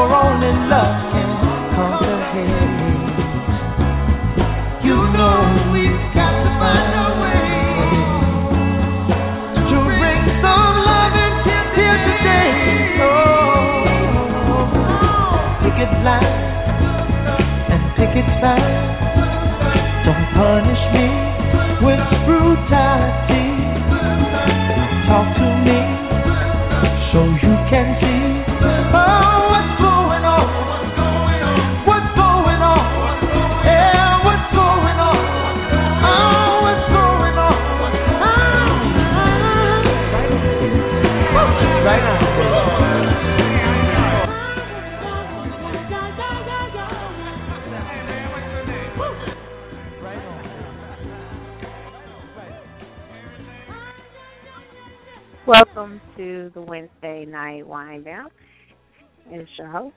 for only love can hate. You know we've got to find a way to bring some loving here today. Oh, picket line and picket sign. Don't punish me with brutality. Wine Down. It's your host,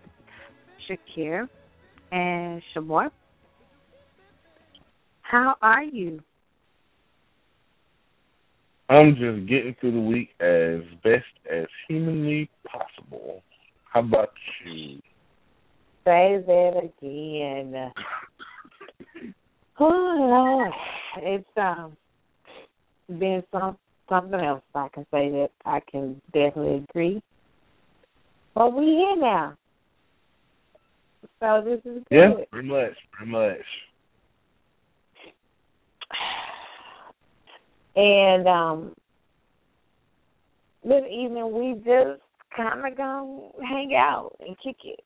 Shakir and Sh'Moore. How are you? I'm just getting through the week as best as humanly possible. How about you? Say that again. Oh Lord, it's um been some something else. I can say that I can definitely agree. But we here now, so this is good. Yeah, pretty much, pretty much. And um this evening we just kinda gonna hang out and kick it.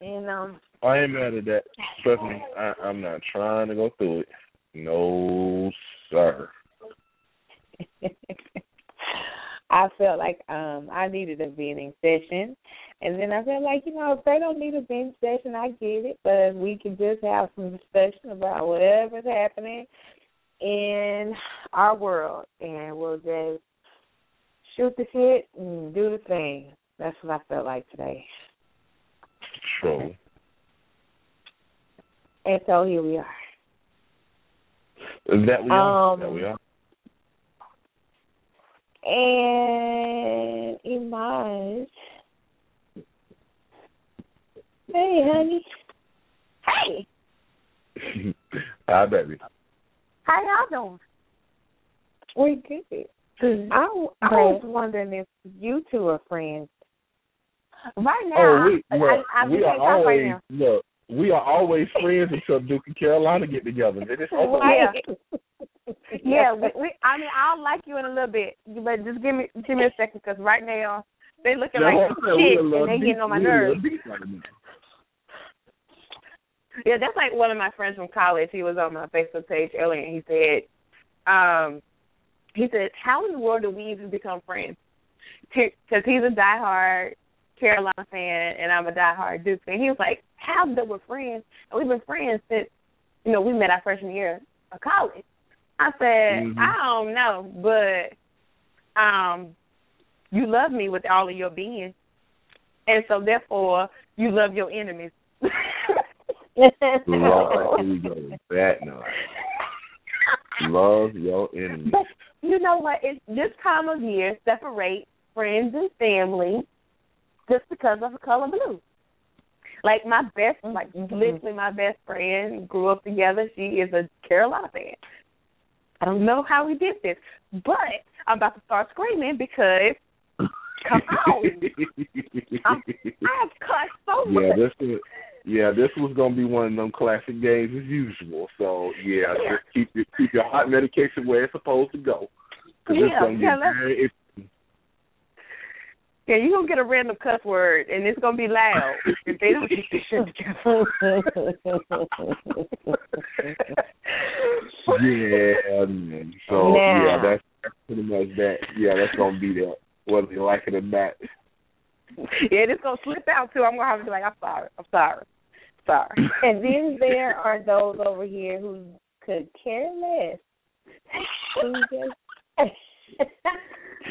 And um I ain't mad at that. Trust me, I, I'm not trying to go through it. No, sir. I felt like um I needed a venting session. And then I felt like, you know, if they don't need a vent session, I get it, but we can just have some discussion about whatever's happening in our world and we'll just shoot the shit and do the thing. That's what I felt like today. True. And so here we are. That we are. Um, that we are. And Imaj. Hey, honey. Hey, Hi, baby. how y'all doing? We're good. I, I was wondering if you two are friends. Right now, Oh, we I, I, I, we are talk right always now. look. We are always friends until Duke and Carolina get together. Then it's over. Yeah. yeah, we, we, I mean, I'll like you in a little bit, but just give me give me a second because right now they looking That's like what some I'm saying. We shit and they deep- getting on my we a little nerves. right. Yeah, that's like one of my friends from college. He was on my Facebook page earlier, and he said, um, he said, "How in the world do we even become friends?" Because he's a diehard Carolina fan, and I'm a diehard Duke fan. He was like, "How that we're friends? And we've been friends since, you know, we met our freshman year of college." I said, Mhm. "I don't know, but um, you love me with all of your being, and so therefore you love your enemies." Lord, here we go. That noise. Love your enemies. But you know what? It's this time of year separate friends and family just because of the color blue. Like my best, mm-hmm. like literally my best friend grew up together. She is a Carolina fan. I don't know how we did this, but I'm about to start screaming because Come on. I'm, I've cussed so much. yeah, this is yeah, this was gonna be one of them classic games as usual. So yeah, Yeah. just keep your keep your hot medication where it's supposed to go. 'Cause it's Yeah, gonna get very itchy. Yeah, you're gonna get a random cuss word and it's gonna be loud if they don't get this shit together. Yeah, man. so Now. yeah, that's, that's pretty much that. Yeah, that's gonna be that, whether you like it or not. yeah, it's gonna slip out too. I'm gonna have to be like, I'm sorry, I'm sorry, sorry. And then there are those over here who could care less. Who just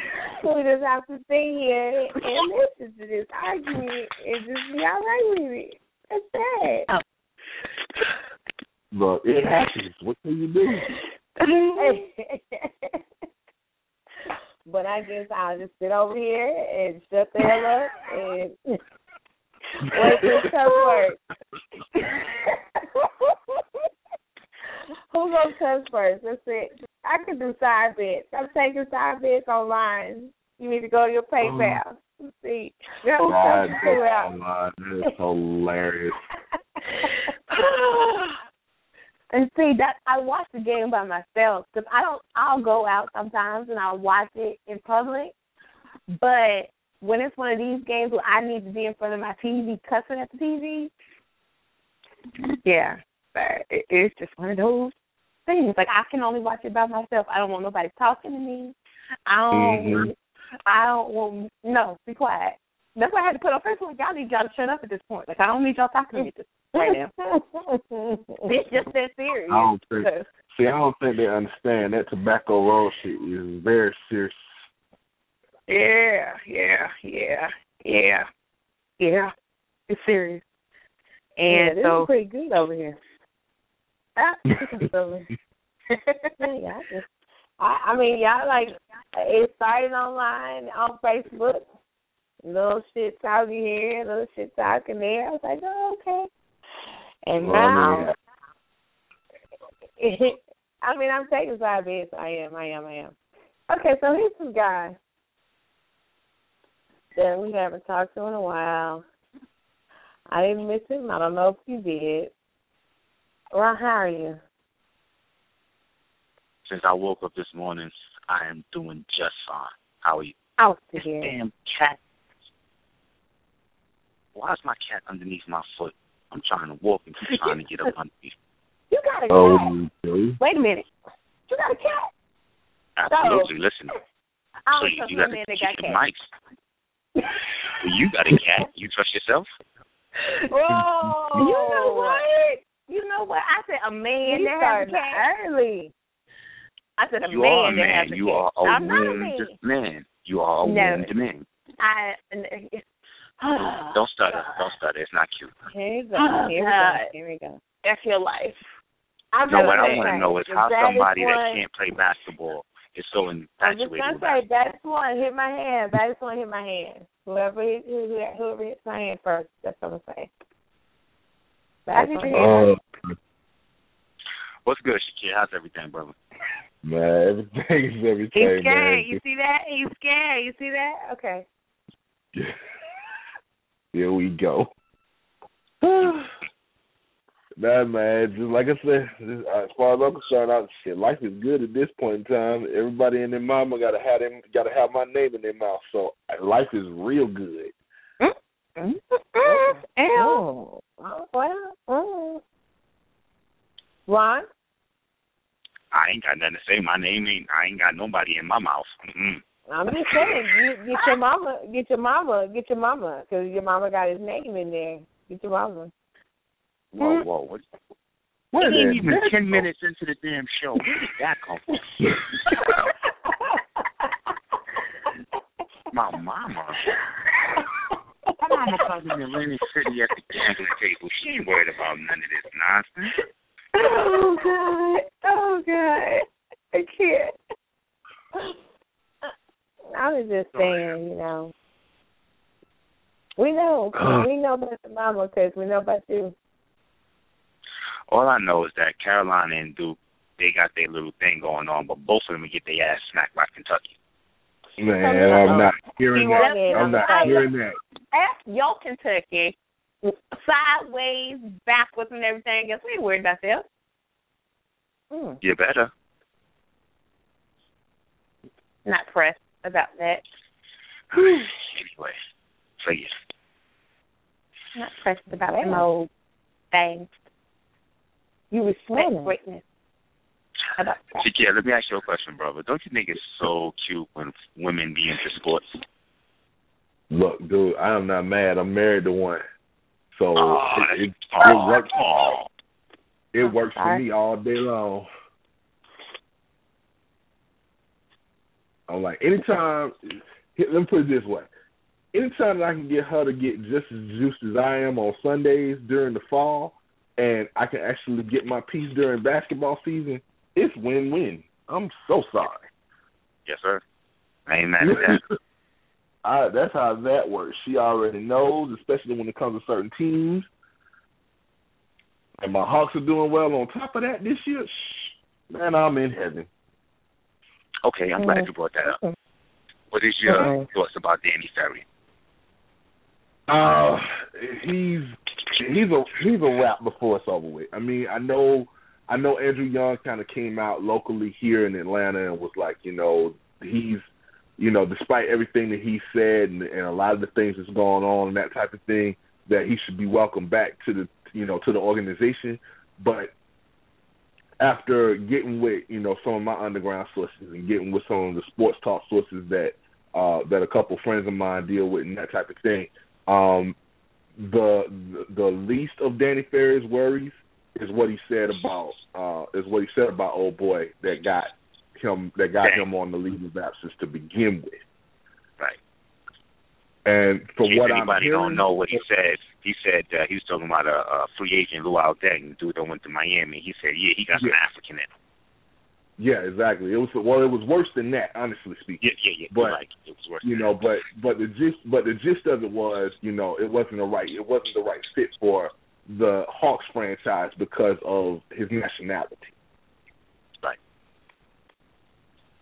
who just have to sit here and listen to this argument and just be all right with it. That's sad. Look, oh. it happens. What can you do? but I guess I'll just sit over here and shut the hell up and wait for the cuss word. Who gonna cuss first? That's it. I can do side bets. I'm taking side bets online. You need to go to your PayPal. Mm. Let's see. Who God, cuss who out? that's hilarious. and see that I watch the game by myself because I don't. I'll go out sometimes and I'll watch it in public, but when it's one of these games where I need to be in front of my TV cussing at the TV, yeah, but it, it's just one of those things. Like I can only watch it by myself. I don't want nobody talking to me. I don't. Mhm. I don't want. No, be quiet. That's why I had to put on Facebook. Like, y'all need y'all to shut up at this point. Like I don't need y'all talking to me this right now. It's just that serious. I don't think. 'Cause- See, I don't think they understand that Tobacco Road shit is very serious. Yeah, yeah, yeah, yeah, yeah. It's serious. yeah, And this so, is pretty good over here. Ah, yeah, yeah, I, just, I, I mean, y'all like it started online on Facebook. Little shit talking here, little shit talking there. I was like, oh, okay. And Well, now, yeah. I mean, I'm taking side bets. I am, I am, I am. Okay, so here's some guy that we haven't talked to in a while. I didn't miss him. I don't know if you did. Ron, how are you? Since I woke up this morning, I am doing just fine. How are you? Oh, Out to This here. damn cat. Why is my cat underneath my foot? I'm trying to walk and keep trying to get up underneath. You got a oh, cat. Oh, okay. Wait a minute. You got a cat. Absolutely. Listen, I so you, you got to man that keep your cat. mics. You got a cat. You trust yourself? Whoa. you know what? You know what? I said a man You that has a starting cat. early. I said a You man are a that man. has a You cat. are a I'm not a wounded man. man. You are a No. wounded man. I. Uh, Don't stutter. Don't stutter. It's not cute. Here you go. Oh, Here we go. Here we go. That's your life. I'm No, what I want to know is how that somebody is that can't play basketball is so I'm just infatuated gonna with say that's one hit my hand. That is one hit my hand. Whoever hit whoever, whoever hits my hand first, that's what I'm gonna say. That's one hit my Oh, What's good, Shakir? How's everything, brother? man, everything is everything, He's scared. man. You see that? He's scared. You see that? Okay. Here we go. nah, man, just like I said, just, uh, as far as I'm concerned, I, shit, life is good at this point in time. Everybody and their mama gotta have them, gotta have my name in their mouth. So uh, life is real good. Mm-hmm. Oh, oh well. Oh. Ron, I ain't got nothing to say. My name ain't. I ain't got nobody in my mouth. Mm-mm. I'm just saying, you, get your mama, get your mama, get your mama, because your mama got his name in there. Get your mama. Whoa, whoa. What? Where We ain't even ten go? minutes into the damn show. Where did that come from? My mama. My mama comes in Atlantic City at the gambling table. She ain't worried about none of this nonsense. oh God! Oh God! I can't. I was just saying, you know, we know, we know about the mama because we know about you. All I know is that Carolina and Duke, they got their little thing going on, but both of them get their ass smacked by Kentucky. Man, I'm not hearing that. I'm not hearing that. Ask your Kentucky sideways, backwards, and everything else. We ain't worried about that. Mm, You better. not pressed about that. anyway, so yeah. Not pressed about Yeah. them old things. You respect Yeah. greatness. About that? Shakir, let me ask you a question, brother. Don't you think it's so cute when women be into sports? Look, dude, I am not mad. I'm married to one, so Oh, it, it, it works. oh. It works for me all day long. I'm like, anytime. Let me put it this way: anytime that I can get her to get just as juiced as I am on Sundays during the fall, and I can actually get my piece during basketball season, it's win-win. I'm so sorry. Yes, sir. I ain't mad at that. I, that's how that works. She already knows, especially when it comes to certain teams. And my Hawks are doing well. On top of that, this year, shh, man, I'm in heaven. Okay, I'm glad you brought that up. What is your Mhm. thoughts about Danny Ferry? Uh, he's he's a he's a wrap before it's over with. I mean, I know I know Andrew Young kind of came out locally here in Atlanta and was like, you know, he's you know, despite everything that he said and, and a lot of the things that's going on and that type of thing, that he should be welcomed back to the you know to the organization. But after getting with you know some of my underground sources and getting with some of the sports talk sources that uh that a couple friends of mine deal with and that type of thing, um, the the least of Danny Ferry's worries is what he said about uh is what he said about old boy that got him that got Dang. him on the leave of absence to begin with. Right. And from what I'm hearing, don't know what he said, he said uh, he was talking about a, a free agent Luol Deng, the dude that went to Miami. He said, yeah, he got some Yeah. African in him. Yeah, exactly. It was well, it was worse than that, honestly speaking. Yeah, yeah, yeah. But, like it was worse. you know, but but the gist but the gist of it was, you know, it wasn't the right it wasn't the right fit for the Hawks franchise because of his nationality. Right.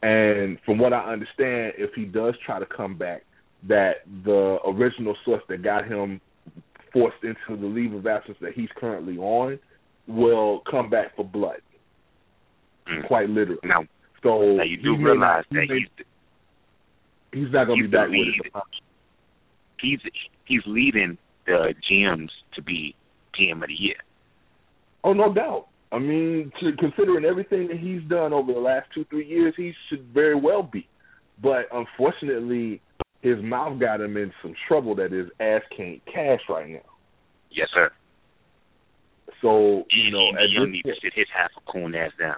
And from what I understand, if he does try to come back, that the original source that got him forced into the leave of absence that he's currently on will come back for blood, Mm. quite literally. Now, So now you do he realize not, he that may- he's not going to be back the with lead. it. he's he's leading the GMs to be GM of the year. Oh, no doubt. I mean, to, considering everything that he's done over the last two, three years, he should very well be. But unfortunately, his mouth got him in some trouble that his ass can't cash right now. Yes, sir. So you And know, at this need to sit his half a coon ass down.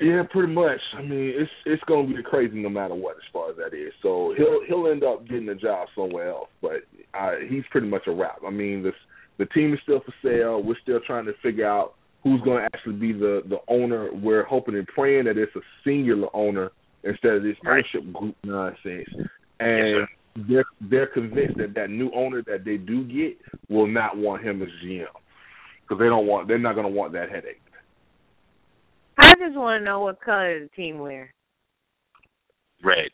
Yeah, pretty much. I mean, it's it's going to be crazy no matter what as far as that is. So he'll he'll end up getting a job somewhere else, but uh, he's pretty much a wrap. I mean, this the team is still for sale. We're still trying to figure out who's going to actually be the the owner. We're hoping and praying that it's a singular owner instead of this Right. ownership group nonsense. And they're they're convinced that that new owner that they do get will not want him as GM because they don't want they're not going to want that headache. I just want to know what color the team wear. Red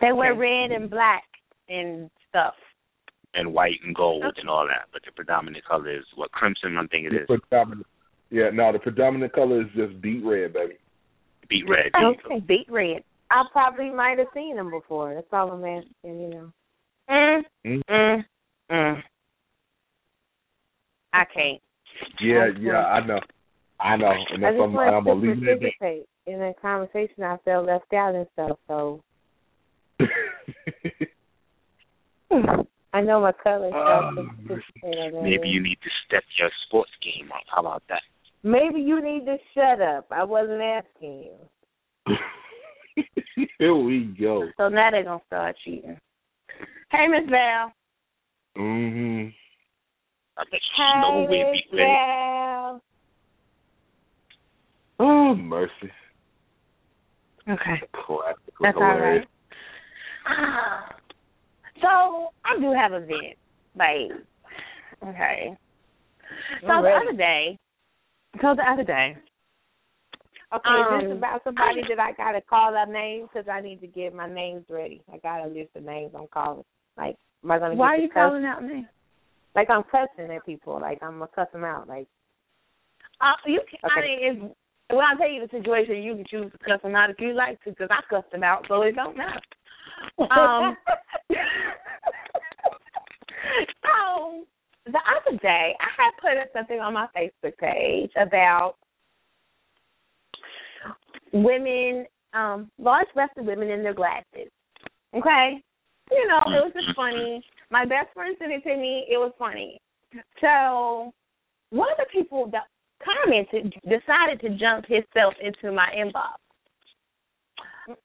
They wear red and black and stuff. And white and gold Okay. and all that, but the predominant color is what crimson. I think it is. The predominant, yeah, no, the predominant color is just deep red, baby. Beat red. Okay, beat red. I probably might have seen them before. That's all I'm asking, you know. Mm, Mm. mm, mm. I can't. Yeah, Okay. yeah, I know, I know, and I that's just I'm, I'm wanted gonna to leave it at participate in the conversation. I felt left out and stuff, so that. I know my color. So I can participate in that. Maybe you need to step your sports game up. How about that? Maybe you need to shut up. I wasn't asking you. Here we go. So now they're gonna start cheating. Hey, Miss Val. Mhm. I bet you know who will beat red. Val. Oh mercy. Okay. Classic. That's all hilarious. right. So I do have a vent, like okay. So I'm the ready. other day, so the other day, Okay, is Um, this about somebody that I gotta call a name because I need to get my names ready. I got a list of names I'm calling. Like, am I gonna? Why are you cuss? calling out names? Like I'm cussing at people. Like I'm gonna cuss them out. Like, Uh, you can, I Okay. mean, if, well, I'll tell you the situation. You can choose to cuss them out if you like to, because I cussed them out, so it don't matter. Um, so the other day, I had put up something on my Facebook page about women, um, large-breasted women in their glasses. Okay, you know, it was just funny. My best friend sent it to me. It was funny. So one of the people that commented decided to jump himself into my inbox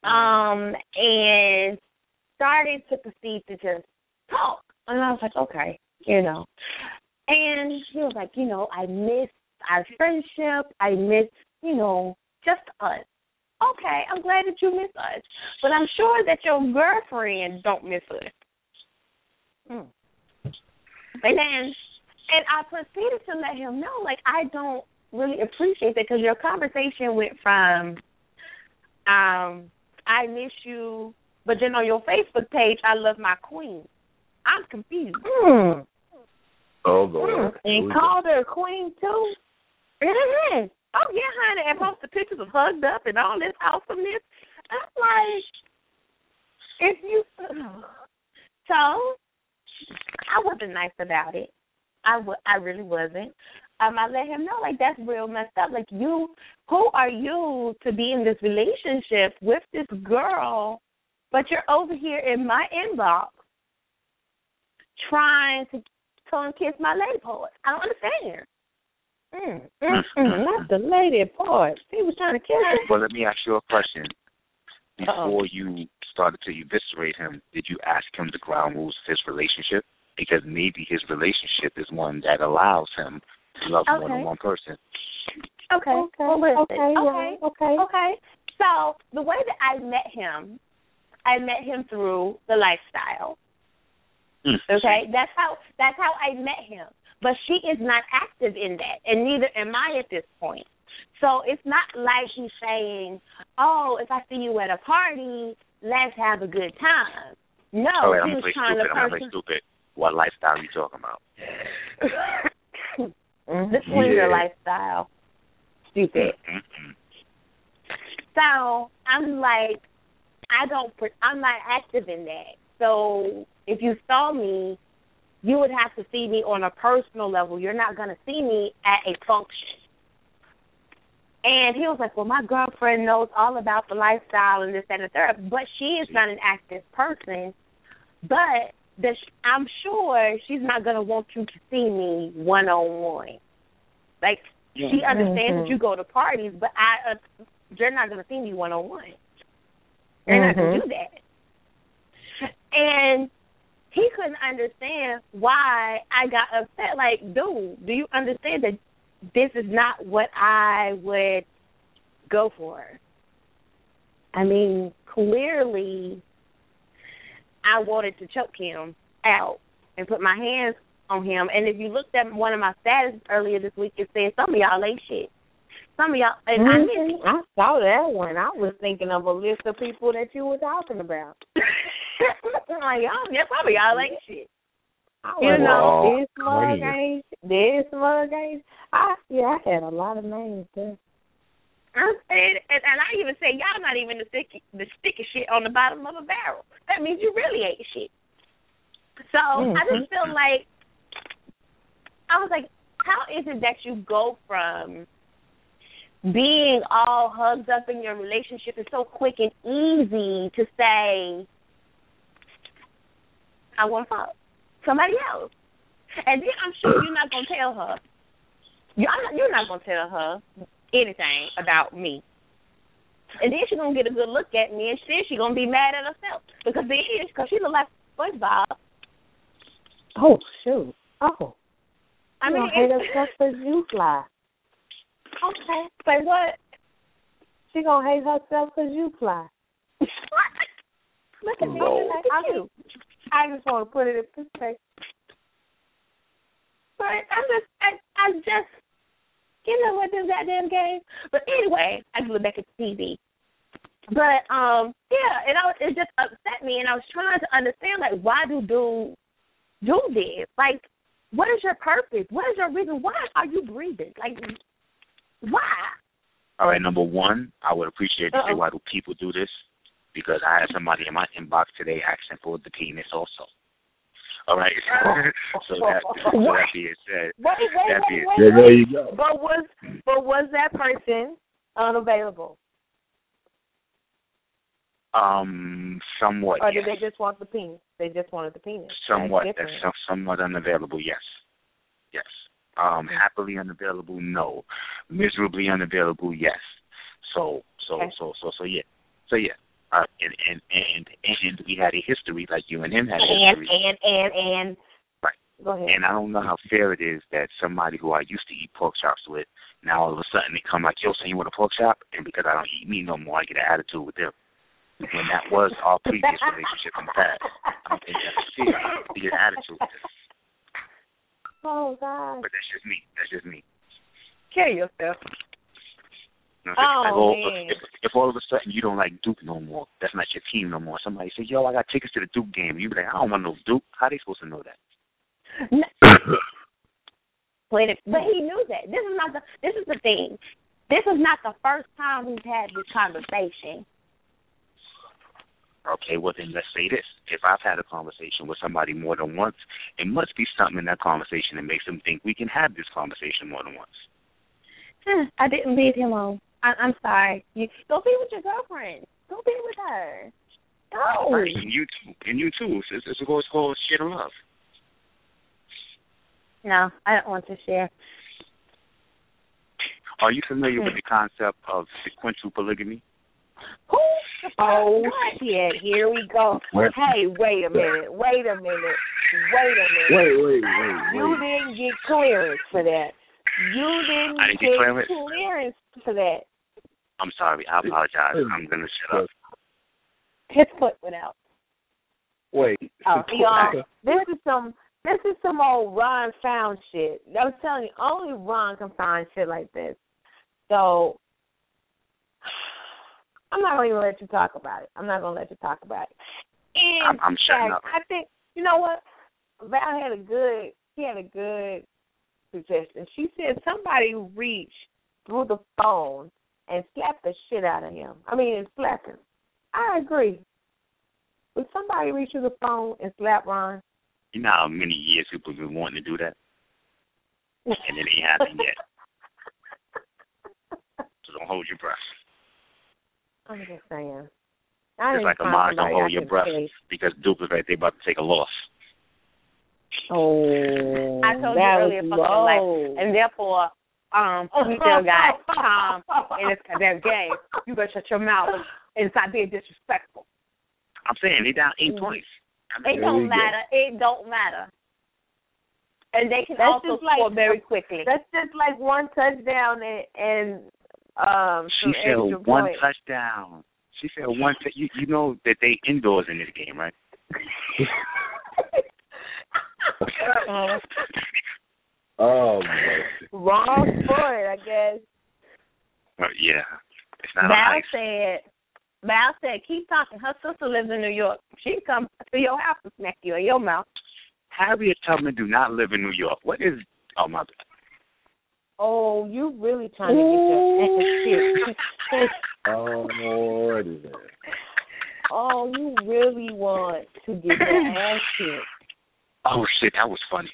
um and started to proceed to just talk. And i was like okay you know. And he was like you know i miss our friendship. I miss you know just us. Okay i'm glad that you miss us. But i'm sure that your girlfriend don't miss us. Hmm. and then and I proceeded to let him know, like, I don't really appreciate that because your conversation went from, um, I miss you, but then on your Facebook page, I love my queen. I'm confused. hmm. Oh hmm. Lord. And called her queen too. Mm-hmm. Oh yeah, honey, and posted pictures of hugged up and all this awesomeness. I'm like, if you, so I wasn't nice about it. I w- I really wasn't. Um, I let him know like that's real messed up. Like you, who are you to be in this relationship with this girl, but you're over here in my inbox trying to come and kiss my lady poet. I don't understand. Mm, mm, mm, not the lady part. He was trying to kiss her. Well, let me ask you a question. Uh-oh. Before you started to eviscerate him, did you ask him the ground rules of his relationship? Because maybe his relationship is one that allows him to love more than one person. Okay. Okay, Well, okay, okay. right, okay. Okay. So the way that I met him, I met him through the lifestyle. Mm. Okay, that's how that's how I met him. But she is not active in that, and neither am I at this point. So it's not like he's saying, "Oh, if I see you at a party, let's have a good time." No, oh, wait, I'm he was play trying stupid. to I'm person- stupid. What lifestyle are you talking about? the swinger Yeah. lifestyle. Stupid. So I'm like, I don't. I'm not active in that. So if you saw me, you would have to see me on a personal level. You're not going to see me at a function. And he was like, "Well, my girlfriend knows all about the lifestyle and this that, and the third, but she is not an active person. But the, I'm sure she's not going to want you to see me one on one. Like she understands that Mhm. you go to parties, but I, uh, you're not going to see me one on one. Not going to Mhm. do that. And he couldn't understand why I got upset. Like, dude, do you understand that this is not what I would go for? I mean, clearly, I wanted to choke him out and put my hands on him. And if you looked at one of my status earlier this week, it said some of y'all ain't shit. Some of y'all, and I mean, Mhm. I saw that one. I was thinking of a list of people that you were talking about. like y'all, yeah, some of y'all ain't shit. I You know, like, this mug crazy. ain't, this mug ain't. I yeah, I had a lot of names there. I'm saying, and, and I even say y'all not even the sticky, the sticky shit on the bottom of a barrel. That means you really ain't shit. So I just feel like I was like, how is it that you go from being all hugged up in your relationship is so quick and easy to say, I want to fuck somebody else, and then I'm sure you're not gonna tell her. You're not, you're not gonna tell her anything about me. And then she's gonna get a good look at me, and then she's gonna be mad at herself because is because she look like SpongeBob. Oh shoot! Oh, I mean, it's- herself because you fly. Okay, but what? She gonna hate herself because you fly. Look at me, No. like I you. I just want to put it in perspective. But I'm just, I, I just, You know what this goddamn game? But anyway, I just look back at the TV. But um, yeah, and I was, it just upset me, and I was trying to understand like why do dudes do this? Like, what is your purpose? What is your reason? Why are you breathing? Like, why? All right, number one, I would appreciate to say why do people do this? Because I had somebody in my inbox today asking for the penis also. All right. so that so that being said, Wait, wait, that wait, being wait, Yeah, wait. there you go. But was but was that person unavailable, um somewhat or yes. did they just want the penis? They just wanted the penis. somewhat That's that's some, somewhat unavailable, yes. Yes. Um happily unavailable, no. Miserably unavailable, yes. So so Okay. so so so yeah. So yeah. Uh, and, and and and we had a history like you and him had a and history. and and and. and Right. Go ahead. And I don't know how fair it is that somebody who I used to eat pork chops with, now all of a sudden they come like, yo, so you want a pork chop? And because I don't eat meat no more, I get an attitude with them. When that was our previous relationship in the past. I don't think that's fair get an attitude with them. Oh God. But that's just me. That's just me. Kill yourself. You know what I'm? Oh, like, man. if, if all of a sudden you don't like Duke no more, that's not your team no more. Somebody say, yo, I got tickets to the Duke game. You be like, I don't want no Duke. How they supposed to know that? Wait, a- but he knew that. This is not the. This is the thing. This is not the first time we've had this conversation. Okay, well then let's say this. If I've had a conversation with somebody more than once, it must be something in that conversation that makes them think we can have this conversation more than once. Huh, I didn't leave him alone. I, I'm sorry. You go be with your girlfriend. Go be with her. Go. Right, and you too. And you too. It's, it's, it's called, shit of love. No, I don't want to share. Are you familiar with the concept of sequential polygamy? Who? Oh shit! Here we go. Where- Hey, wait a minute. Wait a minute. Wait a minute. Wait, wait, wait, You wait. didn't get clearance for that. You didn't, I didn't get clearance? clearance for that. I'm sorry. I apologize. I'm gonna shut up. His foot went out. Wait. Oh, sequ- y'all, this is some this is some old Ron found shit. I'm telling you, only Ron can find shit like this. So I'm not gonna let you talk about it. I'm not gonna let you talk about it. And I'm- I'm shutting fact, up. I think you know what? Val had a good she had a good suggestion. She said somebody reached through the phone and slapped the shit out of him. I mean, and slapped him. I agree. Would somebody reach through the phone and slap Ron? You know how many years people have been wanting to do that, and it ain't happened yet. So don't hold your breath. I'm just saying. I It's like a find mind don't hold your could breath say, because Duke is right there about to take a loss. Oh, I told you that earlier, was fucking life, low. and therefore, um, we still got Tom in this goddamn game. You better shut your mouth and stop being disrespectful. I'm saying they down eight Mm. points. I mean, There don't you go. matter. It don't matter. And they can That's also just like- score very quickly. That's just like one touchdown and, and um she some said one points. touchdown. She said one. T- you you know that they indoors in this game, right? Oh, mercy. Wrong sport, I guess. Uh, yeah, it's not on Val ice. said, Val said, keep talking. Her sister lives in New York. She can come to your house and smack you in your mouth. Harriet Tubman do not live in New York. What is? Oh my. Oh, you really trying to get your ass kicked. Oh, what is that? Oh, you really want to get your ass kicked. Oh shit, that was funny.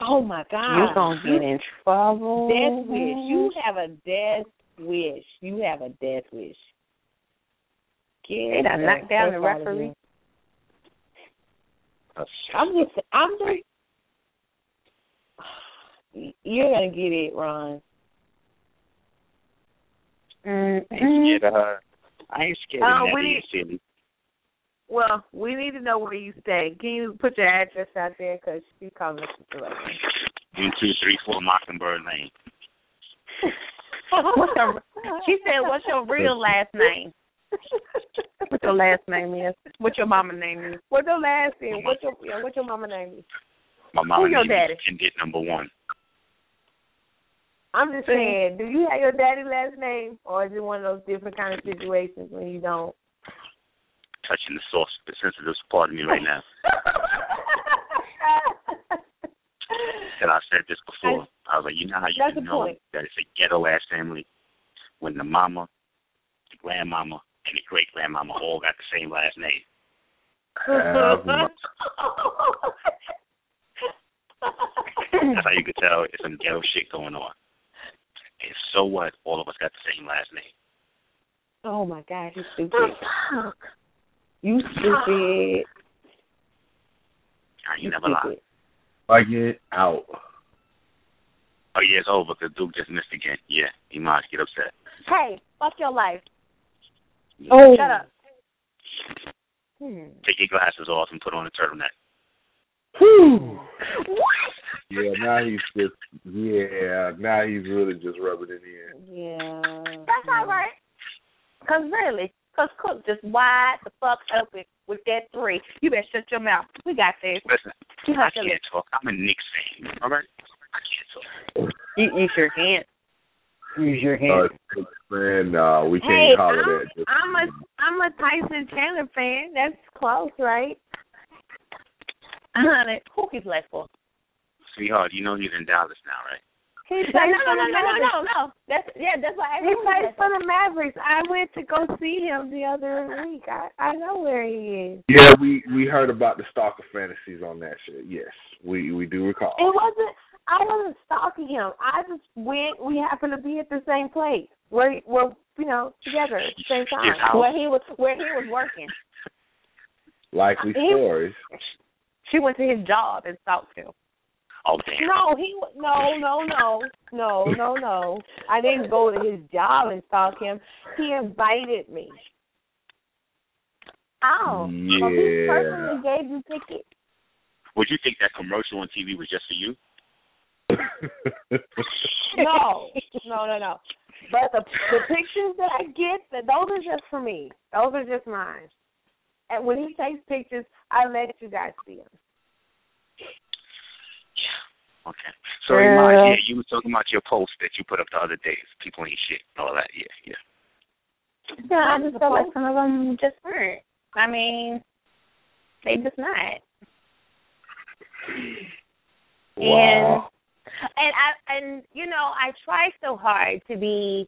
Oh my God. You're going to get in trouble. Death wish. You have a death wish. You have a death wish. Get They done knocked down the fuck out of referee. I'm just, I'm just. You're gonna get it, Ron. Mm-hmm. I ain't scared of her. I ain't scared Uh, of we that need- silly. Well, we need to know where you stay. Can you put your address out there? Because she's calling us to One, two, three, four, Mockingbird Lane. What's your, she said, what's your real last name? What your last name is? What your mama name is? What's your last name? What's your yeah, what's your mama name? is? My mom Who your name daddy? is Indit number one. I'm just saying, do you have your daddy last name, or is it one of those different kind of situations when you don't? Touching the source, the sensitive part of me right now. and I said this before. I was like, you know how you can know point. that it's a ghetto ass family when the mama, the grandmama, and the great grandmama all got the same last name. Have my- That's how you could tell it's some ghetto shit going on. And so what? All of us got the same last name. oh my God, you stupid! Fuck. You stupid! You You never lie. stupid. Like it out. Oh yeah, it's over because Duke just missed again. Yeah, he might get upset. Hey, fuck your life. Oh, Shut up. Hmm. Take your glasses off and put on a turtleneck. Whew. What? Yeah, now he's just yeah, now he's really just rubbing it in. Yeah. That's all right. Cause really, cause Cook just wide the fuck open with that three. You better shut your mouth. We got this. Listen, You I have can't talk. I'm a Knicks fan. All right, I can't talk. You, you sure can't. Use your Uh, man, no, we can't Hey, call it I'm, that. I'm a I'm a Tyson Chandler fan. That's close, right? Honey, who he play for? Sweetheart, you know he's in Dallas now, right? He No, plays no, for no, no, no, no, no. That's yeah. That's why I He asked plays you for the Mavericks. I went to go see him the other week. I I know where he is. Yeah, we we heard about the stalker fantasies on that shit. Yes, we we do recall. It wasn't. I wasn't stalking him. I just went. We happened to be at the same place. Where we're you know together at the same time. Where he was where he was working. Likely He- stories. She went to his job and stalked him. Oh damn. No, he no no no no no no. I didn't go to his job and stalk him. He invited me. Oh. So he personally gave me tickets. Would you think that commercial on TV was just for you? No, no, no, no. But the the pictures that I get, that those are just for me. Those are just mine. And when he takes pictures, I let you guys see them. Okay. So Iman, yeah, you were talking about your post that you put up the other days. People ain't shit and all that. Yeah, yeah. Yeah, I just felt like some of them just weren't. I mean, they just not. wow. And I and you know I try so hard to be.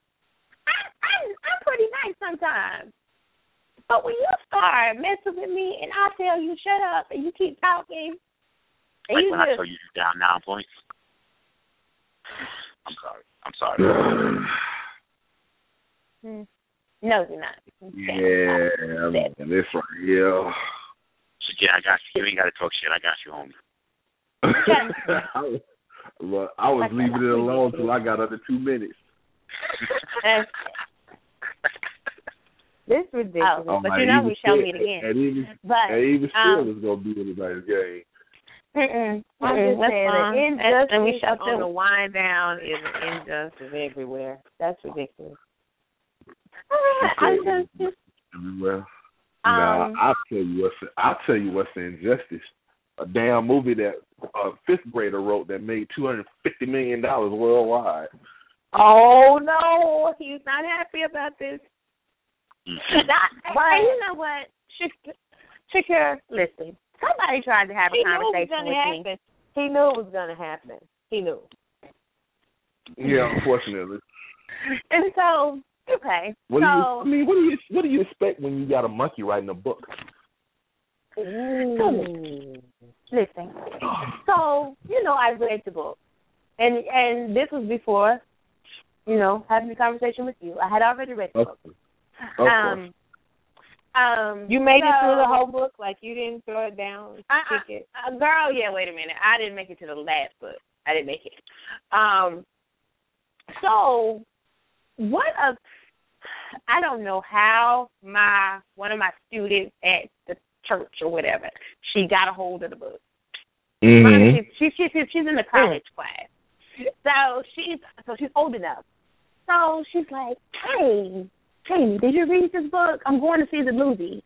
I, I'm I'm pretty nice sometimes, but when you start messing with me and I tell you shut up and you keep talking, and Like you when I just told you you're down nine points. I'm sorry. I'm sorry. Hmm. no, you're not. yeah, man, this right here. So, yeah, I got you. You ain't got to talk shit. I got you, homie. I was, look, I was leaving it alone till I got under two minutes. And- This is ridiculous. Oh, but might you know even we shall still- meet again. And even, But and even still, um, it's gonna be a nice game. mm-mm, I'm mm-mm, just that's saying, fine. the And, injustice and we shall on the Wine Down is an injustice everywhere. That's ridiculous. I just, Everywhere. Um, nah, I'll tell you what's I'll tell you what's the injustice. A damn movie that a fifth grader wrote that made two hundred fifty million dollars worldwide. Oh no, he's not happy about this. Mm. Not, But- and you know what, Shak- Shakira, listen. Somebody tried to have a He knew conversation gonna with me. He knew it was gonna happen. He knew. Yeah, unfortunately. And so, okay. What do you? so, I mean, what do you? What do you expect when you got a monkey writing a book? Ooh. listen. So, you know, I read the book. And and this was before, you know, having the conversation with you. I had already read the Of book. Of. Um um You made it through the whole book, like you didn't throw it down, I, kick it. I, uh, girl, yeah, wait a minute. I didn't make it to the last book. I didn't make it. Um so what a I don't know how my one of my students at the church or whatever, she got a hold of the book. Mm-hmm. She, she, she, she's in the college class. So she's so she's old enough. So she's like, Hey, Jamie, did you read this book? I'm going to see the movie.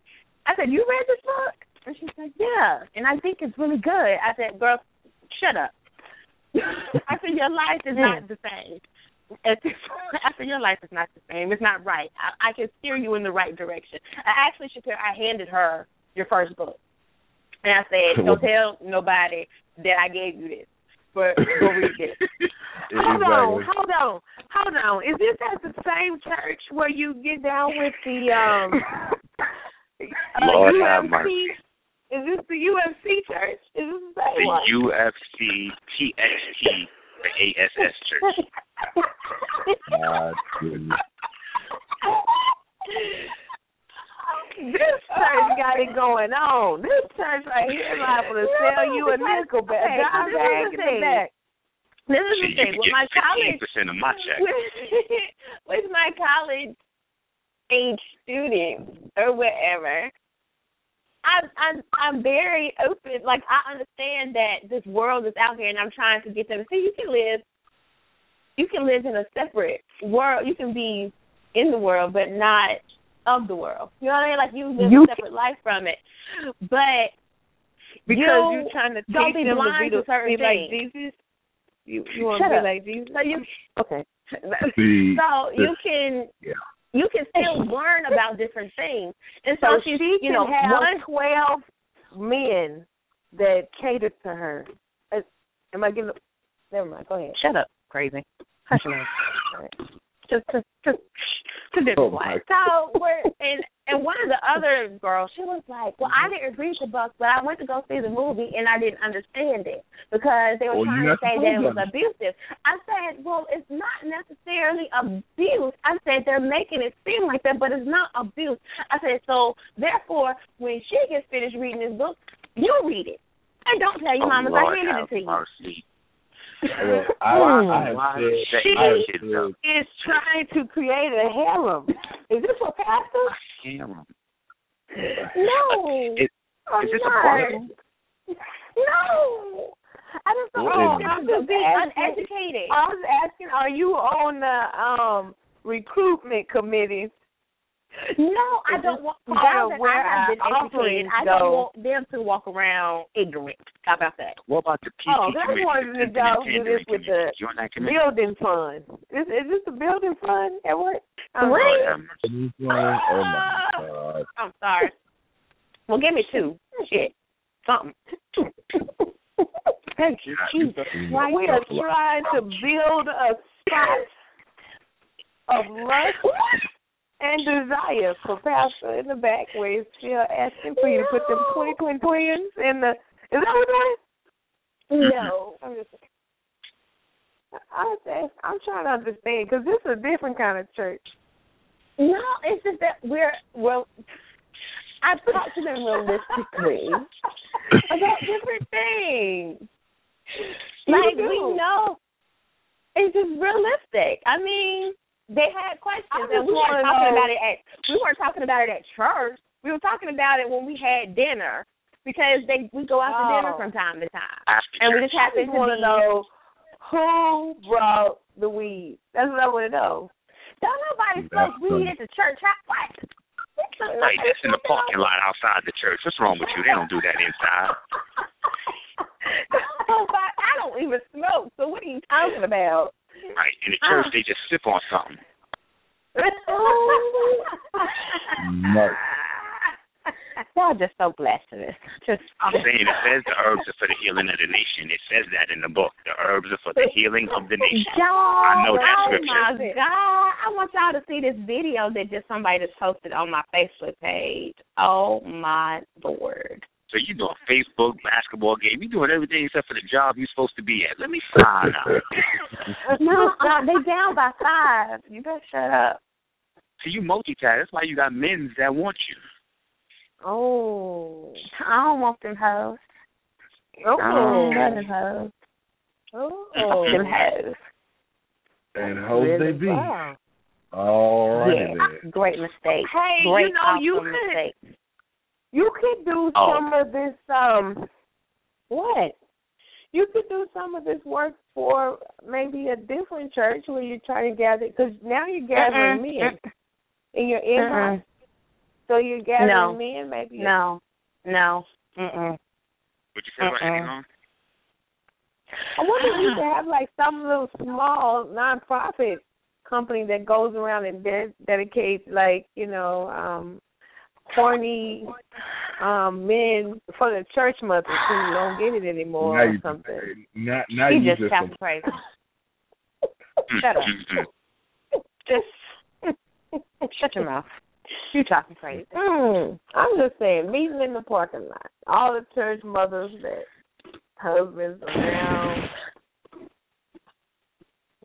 I said, You read this book? And she's like, Yeah. And I think it's really good. I said, Girl, shut up. I said, Your life is not the same. at this after your life is not the same. It's not right. I, I can steer you in the right direction. I actually should. I handed her your first book, and I said, "Don't tell nobody that I gave you this, but go read this." Hold on, hold on, hold on. Is this at the same church where you get down with the um uh, Lord UFC? have mercy. Is this the UFC church? Is this the same The one? UFC TXT the ASS Church. My this church got it going on. This church right here is liable to sell you a nickel bag, Okay, so dime this is bag in the thing. Back. This is Shit, the thing with my college percent of my check. with, with my college age students or whatever. I'm I'm I'm very open. Like I understand that this world is out here, and I'm trying to get them. See, you can live, you can live in a separate world. You can be in the world, but not of the world. You know what I mean? Like you live You a separate life from it. But Because You you're trying to don't teach them to blind be, to be like things. Jesus. You you want to be up. like Jesus? so you Okay. See, so you can yeah. you can still learn about different things. And So so, she's she you can know have one twelve men that cater to her. Uh, Am I giving? Never mind. Go ahead. shut up, crazy. Hush your mouth. Just just just just be Oh, So we're and and one of the other girls, she was like, Well, I didn't read the book, but I went to go see the movie and I didn't understand it because they were Well, trying to say that it was abusive. I said, Well, it's not necessarily abuse. I said they're making it seem like that, but it's not abuse. I said, So therefore when she gets finished reading this book, you read it. And don't tell your Oh, mamas Lord I handed have it to you. mercy. Well, I, I hmm. have Why said, is that She- I have shit said, though? Is trying to create a harem. Is this a pastor? Damn. No. It, I'm is this a not. Bible? No. I just don't Well, want it- them to be uneducated. I was asking, are you on the um recruitment committee? No, I Is don't want part now that where I have been our educated. I don't go? want them to walk around ignorant. How about that? What about the PT Oh, they committee? wanted the to go Pimpin' and do this with committee? the You on that committee? Building fund. Is is this the building fund at work? Um, What? Lord have oh my God. I'm sorry. Well, give me two. Shit. Something. Thank you, Jesus. Why we are trying to build a spot of lust and desire for Pastor in the back where he's still asking for you to put them twin twin twins in the is that what we're doing? No. I'm just I'm, just- I'm trying to understand because this is a different kind of church. No, it's just that we're well. I talk to them realistically about different things. Like You do. we know, it's just realistic. I mean, they had questions, and we weren't talking know- about it at we weren't talking about it at church. We were talking about it when we had dinner because they we go out to dinner Oh. from time to time, and we just happen to want to know who brought the weed. That's what I want to know. Don't nobody That's smoke weed at the church. How, what? Right, that's in the parking lot outside the church. What's wrong with you? They don't do that inside. I don't even smoke. So what are you talking about? Right, in the church they just sip on something. No. Y'all just so blasphemous. Just I'm saying it says the herbs are for the healing of the nation. It says that in the book. The herbs are for the healing of the nation. Y'all, I know that oh scripture. my God. I want y'all to see this video that just somebody just posted on my Facebook page. Oh my lord. So you doing Facebook, basketball game, you doing everything except for the job you're supposed to be at. Let me sign out. No, uh, they down by five. You better shut up. See you multitask. That's why you got men that want you. Oh. I don't want them hoes. I Oh. don't want them hoes. Oh. Them hoes. And hoes Really? they be. Wow. All right Yeah. Great mistake. Hey, you Great know, you could- mistake. You could do Oh. some of this um what? You could do some of this work for maybe a different church where you're trying to gather because now you're gathering Mm-mm. men in your in-house. So you're gathering No. men, maybe. No. No. Mm-mm. What you say about Mm-mm. Elon? I wonder if you could have like some little small nonprofit company that goes around and de- dedicates like you know um horny um men for the church mothers who don't get it anymore now or you, something. Now, now You you just just sound crazy. Shut up. Just shut your mouth. You talking crazy. Mm, I'm just saying, meeting in the parking lot. All the church mothers that husbands around.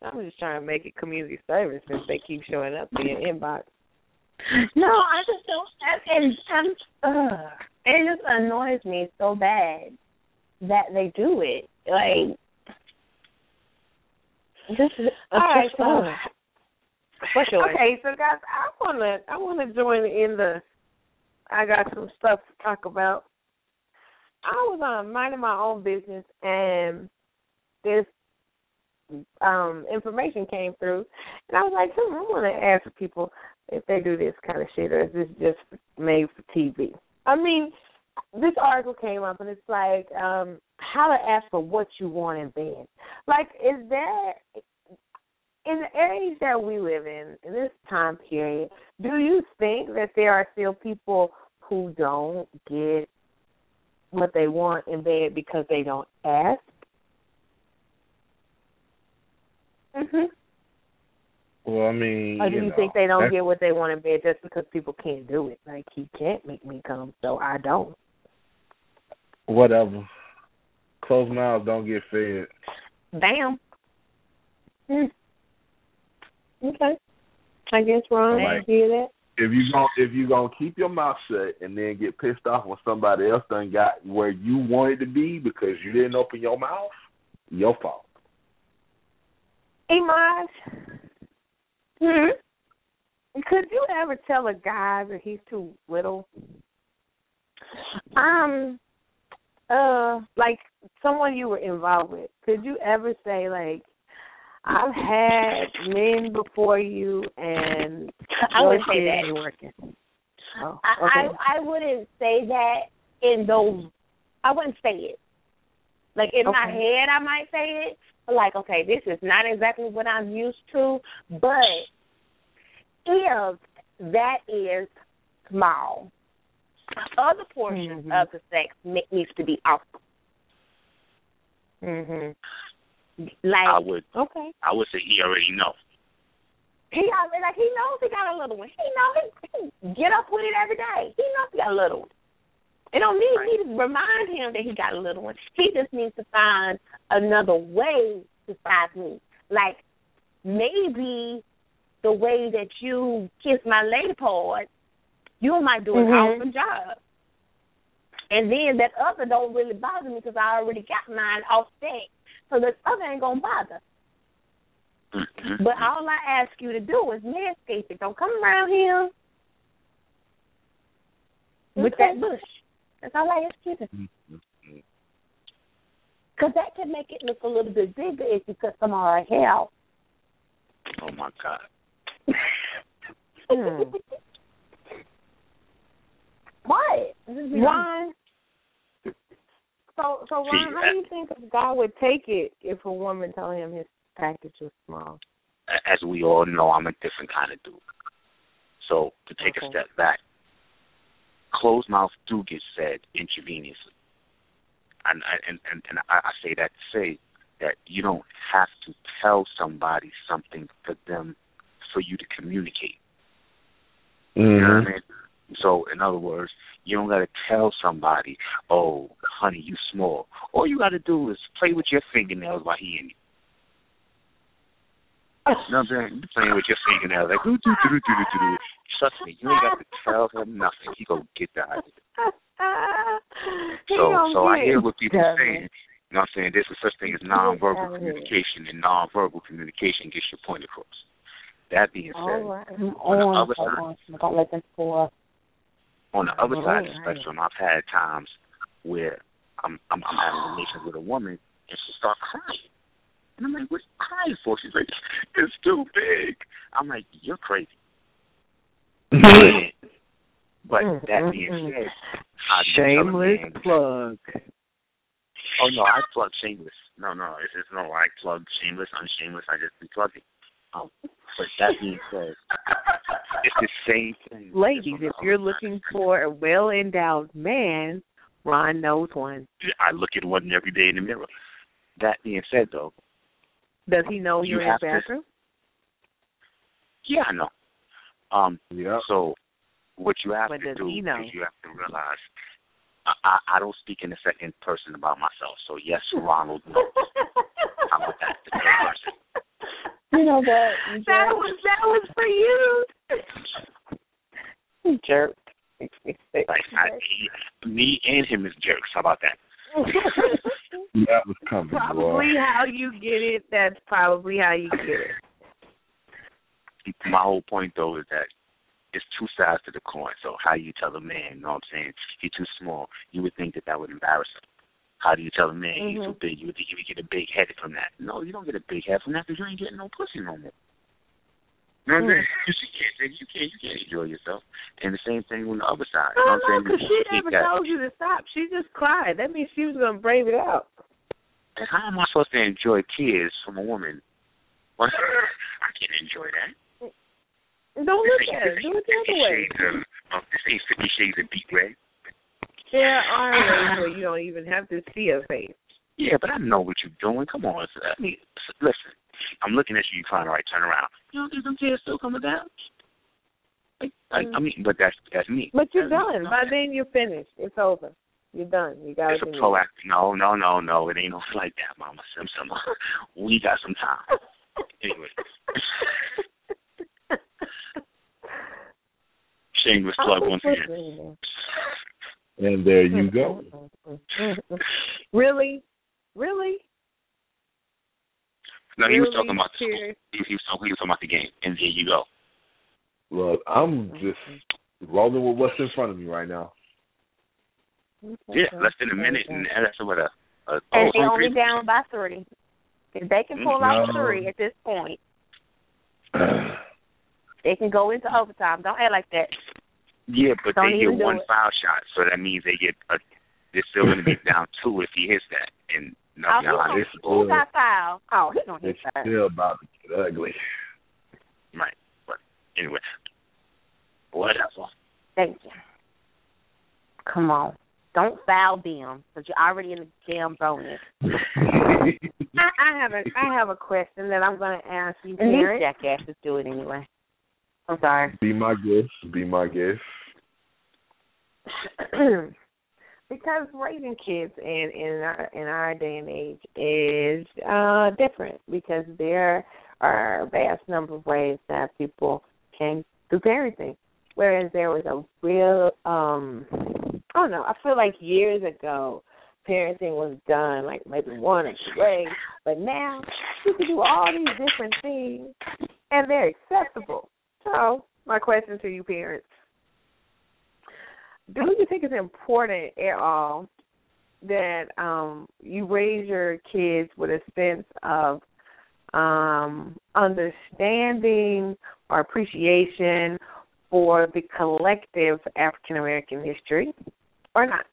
I'm just trying to make it community service since they keep showing up in your inbox. No, I just don't. And I'm, uh, it just annoys me so bad that they do it. Like, this is All right, so What's yours? okay, so guys, I wanna I wanna join in the. I got some stuff to talk about. I was um, minding my own business, and this um information came through, and I was like, hmm, I want to ask people if they do this kind of shit, or is this just made for TV? I mean, this article came up, and it's like um how to ask for what you want in bed. Like, is there in the age that we live in, in this time period, do you think that there are still people who don't get what they want in bed because they don't ask? Mhm. Well, I mean, Or do you, know, think they don't get what they want in bed just because people can't do it? Like he can't make me come, so I don't. whatever? Closed mouths don't get fed. Bam. Hmm. Okay. I guess Ron, Like- hear that? If you gon' if you gonna keep your mouth shut and then get pissed off when somebody else done got where you wanted to be because you didn't open your mouth, your fault. Imaj, Hmm. could you ever tell a guy that he's too little? Um. Uh, like someone you were involved with, could you ever say like, I've had men before you, and I wouldn't say that. working. Oh, okay. I I wouldn't say that in those. I wouldn't say it. Like in my head, I might say it. But like, okay, this is not exactly what I'm used to. But if that is small, other portions Mhm. of the sex ne- needs to be awesome. mhm. Like I would Okay. I would say he already knows. he already like he knows he got a little one. He knows he, he get up with it every day. He knows he got a little one. It don't need me to remind him that he got a little one. He just needs to find another way to find me. Like maybe the way that you kiss my lady part, you might do an Mhm. awesome job. And then that other don't really bother me because I already got mine off offset. So the other ain't gonna bother. But all I ask you to do is manscape it. Don't come around here with Okay. that bush. That's all I ask you to do. Mhm. Because that can make it look a little bit bigger if you cut some of our hair out. Oh my God. Hmm. what? This is Ron. So, so Ron, See, how do you think a guy would take it if a woman told him his package was small? As we all know, I'm a different kind of dude. So to take Okay. a step back, closed mouths do get fed intravenously, and and and, and I, I say that to say that you don't have to tell somebody something for them for you to communicate. You know Mm-hmm. what I mean? So, in other words, you don't got to tell somebody, "Oh, honey, you small." All you got to do is play with your fingernails while he in you. You know what I'm saying? You playing with your fingernails like doo doo doo doo doo doo. Trust me, you ain't got to tell him nothing. He gonna get the idea. So, so I hear what people done. saying. You know what I'm saying? There's a such thing as nonverbal out of here. communication, and nonverbal communication gets your point across. That being said, All right. on the other side, I got looking for. on the other side of the spectrum, I've had times where I'm I'm, I'm having relations with a woman and she starts crying, and I'm like, "What are you crying for?" She's like, "It's too big." I'm like, "You're crazy." But that being said, how do you tell a Shameless man- plug. Oh no, I plug shameless. No, no, it's just no. I plug shameless, unshameless. I just be plugging. Um, but that being said, it's the same thing. Ladies, if you're looking for a well endowed man, Ron knows one. I look at one every day in the mirror. That being said, though, Does he know You you're in have the to- bathroom? yeah, I know. Um, Yeah. so what you have But to do is you have to realize I, I, I don't speak in the second person about myself. So yes, Ronald knows. How about that? The third person. You know that That was that was for you. jerk. Like I, me and him is jerks. How about that? That was coming, boy. Probably how you get it. That's probably how you get it. My whole point though is that it's two sides to the coin. So how you tell a man, you know what I'm saying, he's too small, you would think that that would embarrass him. How do you tell a man he's too mm-hmm. big? You would think you would get a big head from that. No, you don't get a big head from that because you ain't getting no pussy no more. You know what I'm mm. saying? You can't, you can't, you can't enjoy yourself. And the same thing on the other side. You Oh know what I'm saying? because she never told you to stop. She just cried. That means she was gonna brave it out. How am I supposed to enjoy tears from a woman? Well, I can't enjoy that. Don't This look at it. Do it the other way. Of, of this ain't Fifty Shades of Deep Red. There are ways where you don't even have to see her face. Yeah, but I know what you're doing. Come on, I mean, listen. I'm looking at you. You trying to right turn around. You don't think them tears still coming down? Like, like, I mean, but that's that's me. But you're That's done. me. By then you're finished. It's over. You're done. You got It's a what you need. proactive. No, no, no, no. It ain't no like that, Mama Simpson. we got some time. Anyway, shameless plug once again. And there you go. really? Really? No, he was Really talking about the school. serious? He, he was talking. He was talking about the game. And there you go. Look, I'm just rolling with what's in front of me right now. Yeah, less than a minute, and that's what a. a And they only hungry- down by three. If they can pull out No. three at this point, they can go into overtime. Don't act like that. Yeah, but Don't they even get one it. foul shot, so that means they get a. They're still going to be down two if he hits that, and Oh, nothing. who, I gonna, it's who all- got foul? Oh, he gonna hit It's that. still about to get ugly. Right, but anyway, whatever. Thank you. Come on. Don't foul them because you're already in the damn bonus. I, I have a I have a question that I'm going to ask you. Mhm. These jackasses do it anyway. I'm sorry. Be my guest. Be my guest. because raising kids in in our in our day and age is uh different because there are a vast number of ways that people can do parenting. Whereas there was a real um I don't know, I feel like years ago parenting was done like maybe one or two ways, but now you can do all these different things and they're accessible. So my question to you parents do you think it's important at all that um you raise your kids with a sense of um understanding or appreciation for the collective African American history or not?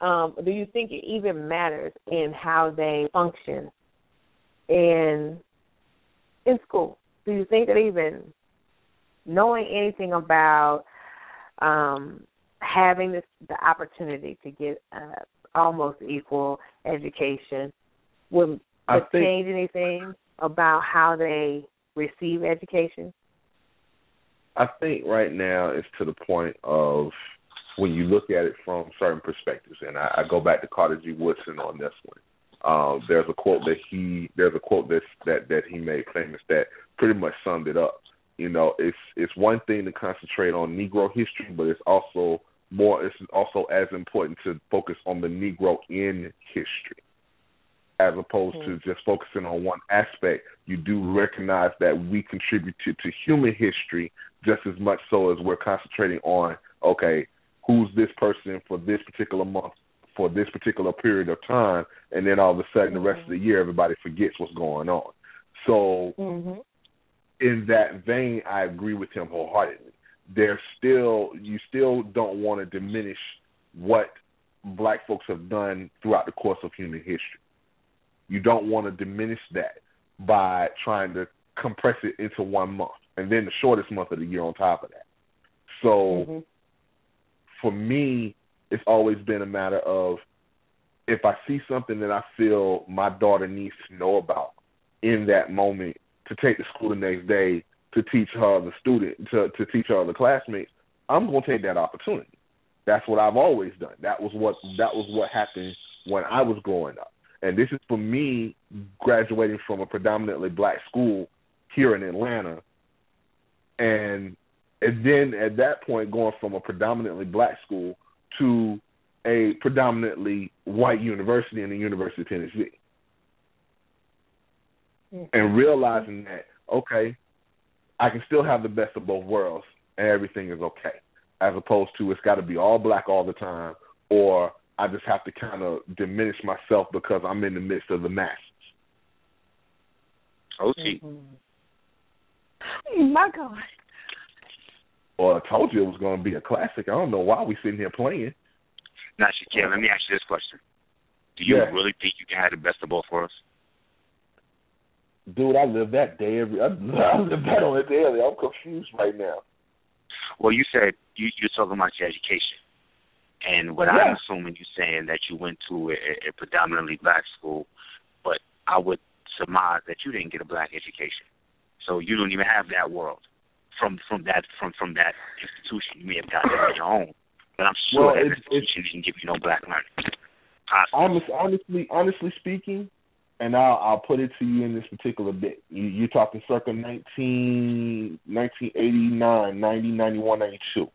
Um, do you think it even matters in how they function in in school? Do you think that even knowing anything about um having this the opportunity to get uh, almost equal education would, would think- change anything about how they receive education? I think right now it's to the point of when you look at it from certain perspectives, and I, I go back to Carter G. Woodson on this one. Um, there's a quote that he there's a quote that that that he made famous that pretty much summed it up. You know, it's it's one thing to concentrate on Negro history, but it's also more it's also as important to focus on the Negro in history as opposed to just focusing on one aspect, you do recognize that we contributed to human history just as much so as we're concentrating on, okay, who's this person for this particular month, for this particular period of time, and then all of a sudden the rest of the year everybody forgets what's going on. So Mm-hmm. In that vein, I agree with him wholeheartedly. There's still you still don't want to diminish what black folks have done throughout the course of human history. You don't want to diminish that by trying to compress it into one month and then the shortest month of the year on top of that. So Mm-hmm. for me, it's always been a matter of if I see something that I feel my daughter needs to know about in that moment to take to school the next day to teach her the student to to teach her the classmates, I'm going to take that opportunity. That's what I've always done. That was what that was what happened when I was growing up. And this is for me graduating from a predominantly black school here in Atlanta and and then at that point going from a predominantly black school to a predominantly white university in the University of Tennessee. And realizing that, okay, I can still have the best of both worlds and everything is okay. As opposed to it's gotta be all black all the time or I just have to kind of diminish myself because I'm in the midst of the masses. OT. Mm-hmm. My God. Well, I told you it was going to be a classic. I don't know why we're sitting here playing. Now, Shakir, let me ask you this question: Do you Yeah. really think you can have the best of both worlds? Dude, I live that day every. I, I live that on it daily. I'm confused right now. Well, you said you you're talking about your education, and what Yeah. I'm assuming you're saying that you went to a, a predominantly black school, but I would surmise that you didn't get a black education, so you don't even have that world from from that from from that institution. You may have gotten it on your own, but I'm sure Well, that it's- institution didn't give you no black learning. Possibly. Honest, honestly, honestly speaking, and I'll I'll put it to you in this particular bit. You, you're talking circa 19, 1989, 90, 91, 92.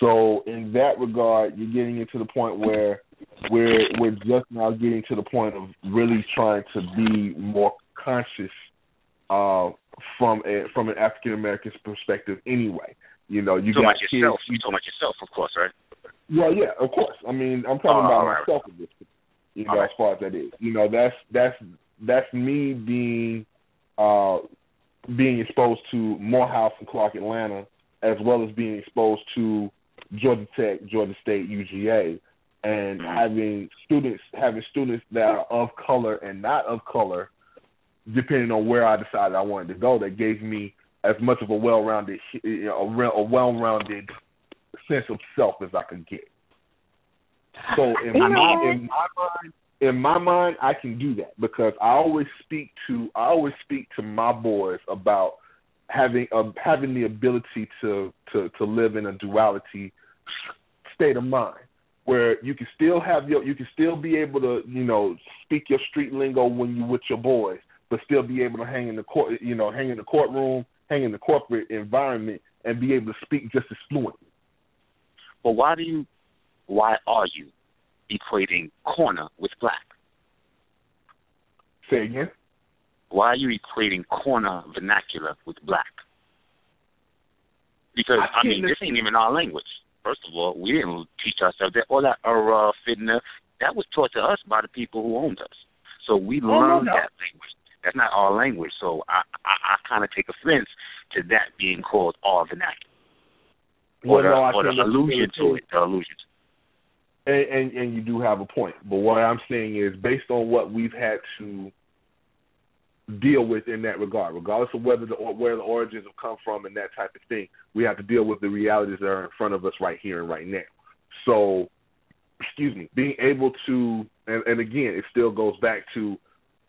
So in that regard, you're getting into the point where we're we're just now getting to the point of really trying to be more conscious uh, from a from an African American's perspective. Anyway, you know, you got about kids. yourself. You talking about yourself, of course, right? Well, yeah, of course. I mean, I'm talking Oh, about right. myself in this, you know, as far as that is. You know, that's that's that's me being uh being exposed to Morehouse and Clark Atlanta, as well as being exposed to Georgia Tech, Georgia State, UGA, and Mhm. having students having students that are of color and not of color, depending on where I decided I wanted to go. That gave me as much of a well-rounded, you know, a well-rounded sense of self as I could get. So in You my in my mind, in my mind, I can do that because I always speak to I always speak to my boys about having uh, having the ability to to to live in a duality state of mind where you can still have your you can still be able to you know speak your street lingo when you with your boys, but still be able to hang in the court you know hang in the courtroom, hang in the corporate environment, and be able to speak just as fluently. But why do you? Why are you equating corner with black? Say again. Why are you equating corner vernacular with black? Because I I, mean, this ain't even our language. First of all, we didn't teach ourselves that. All that uh, fitna, that was taught to us by the people who owned us. So we Oh, learned no. that language. That's not our language. So I, I, I kind of take offense to that being called our vernacular, or Well, the, no, or the allusion to it. The allusion. To And, and and you do have a point, but what I'm saying is based on what we've had to deal with in that regard, regardless of whether the where the origins have come from and that type of thing, we have to deal with the realities that are in front of us right here and right now. So, excuse me, being able to, and, and again, it still goes back to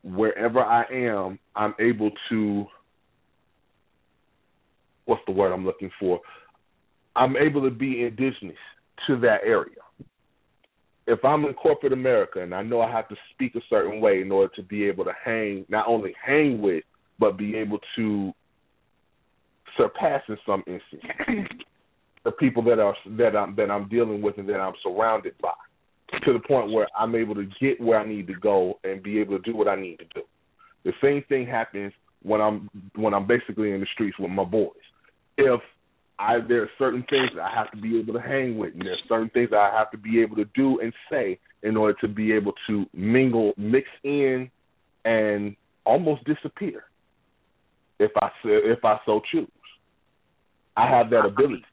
wherever I am, I'm able to. What's the word I'm looking for? I'm able to be indigenous to that area if I'm in corporate America and I know I have to speak a certain way in order to be able to hang, not only hang with, but be able to surpass in some instance the people that are that I'm that I'm dealing with and that I'm surrounded by, to the point where I'm able to get where I need to go and be able to do what I need to do. The same thing happens when I'm when I'm basically in the streets with my boys. If I there are certain things that I have to be able to hang with, and there's certain things that I have to be able to do and say in order to be able to mingle, mix in, and almost disappear. If I so- if I so choose, I have that uh-huh. ability.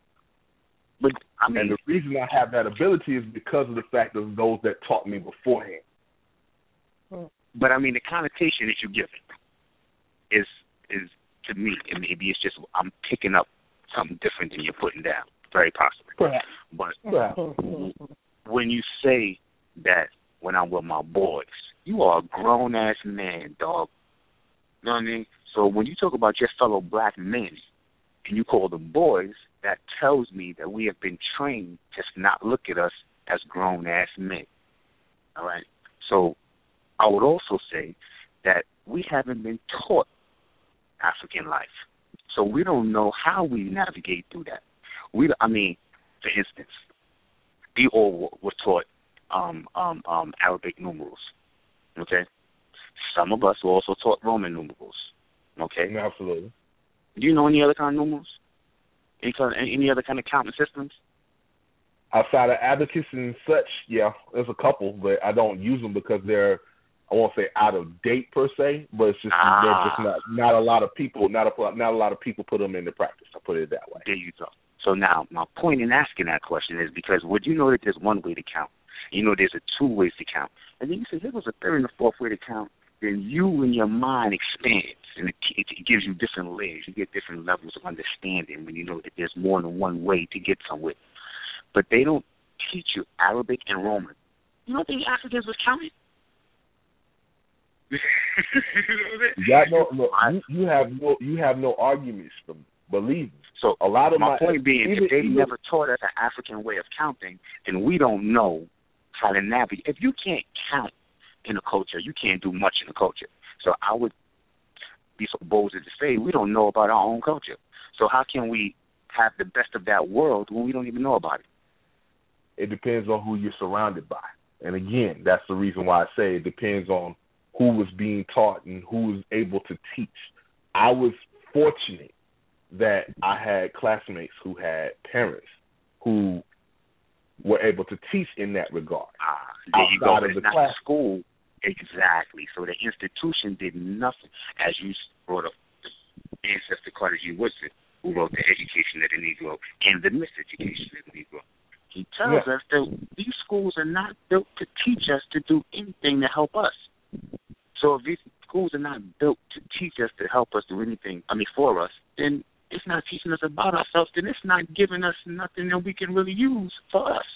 But I mean, and the reason I have that ability is because of the fact of those that taught me beforehand. Hmm. but I mean, the connotation that you give it is is to me, and maybe it's just I'm picking up something different than you're putting down. Very possibly. Perhaps. But Perhaps. when you say that when I'm with my boys, you are a grown ass man, dog. You know what I mean? So when you talk about your fellow black men and you call them boys, that tells me that we have been trained to not look at us as grown ass men. All right. So I would also say that we haven't been taught African life. So we don't know how we navigate through that. We, I mean, for instance, we all were taught um, um, um, Arabic numerals. Okay, some of us were also taught Roman numerals. Okay, Absolutely. do you know any other kind of numerals? Any kind, any other kind of counting systems? Outside of abacus and such, yeah, there's a couple, but I don't use them because they're I won't say out of date per se, but it's just Ah. they're just not not a lot of people not a not a lot of people put them into practice. I put it that way. There you go. So now, my point in asking that question is because would you know that there's one way to count? You know there's a two ways to count, and then you say there was a third and a fourth way to count. Then you and your mind expands, and it, it, it gives you different layers. You get different levels of understanding when you know that there's more than one way to get somewhere. But they don't teach you Arabic and Roman. You don't think Africans was counting? you got no, you, you have no you have no arguments for believe me. So A lot of my my, point being, if they never taught us an African way of counting, then we don't know how to navigate. If you can't count in a culture, you can't do much in a culture. So I would be so bold as to say we don't know about our own culture. So how can we have the best of that world when we don't even know about it? it depends on who you're surrounded by. And again, that's the reason why I say it depends on who was being taught and who was able to teach. I was fortunate that I had classmates who had parents who were able to teach in that regard. Ah, there you go. Outside of it's the not class. school. Exactly. So the institution did nothing. As you brought up ancestor Carter G. Woodson, who wrote The Education of the Negro and The Miseducation of the Negro. He tells Yeah. us that these schools are not built to teach us to do anything to help us. So if these schools are not built to teach us to help us do anything, I mean for us, then it's not teaching us about ourselves, then it's not giving us nothing that we can really use for us.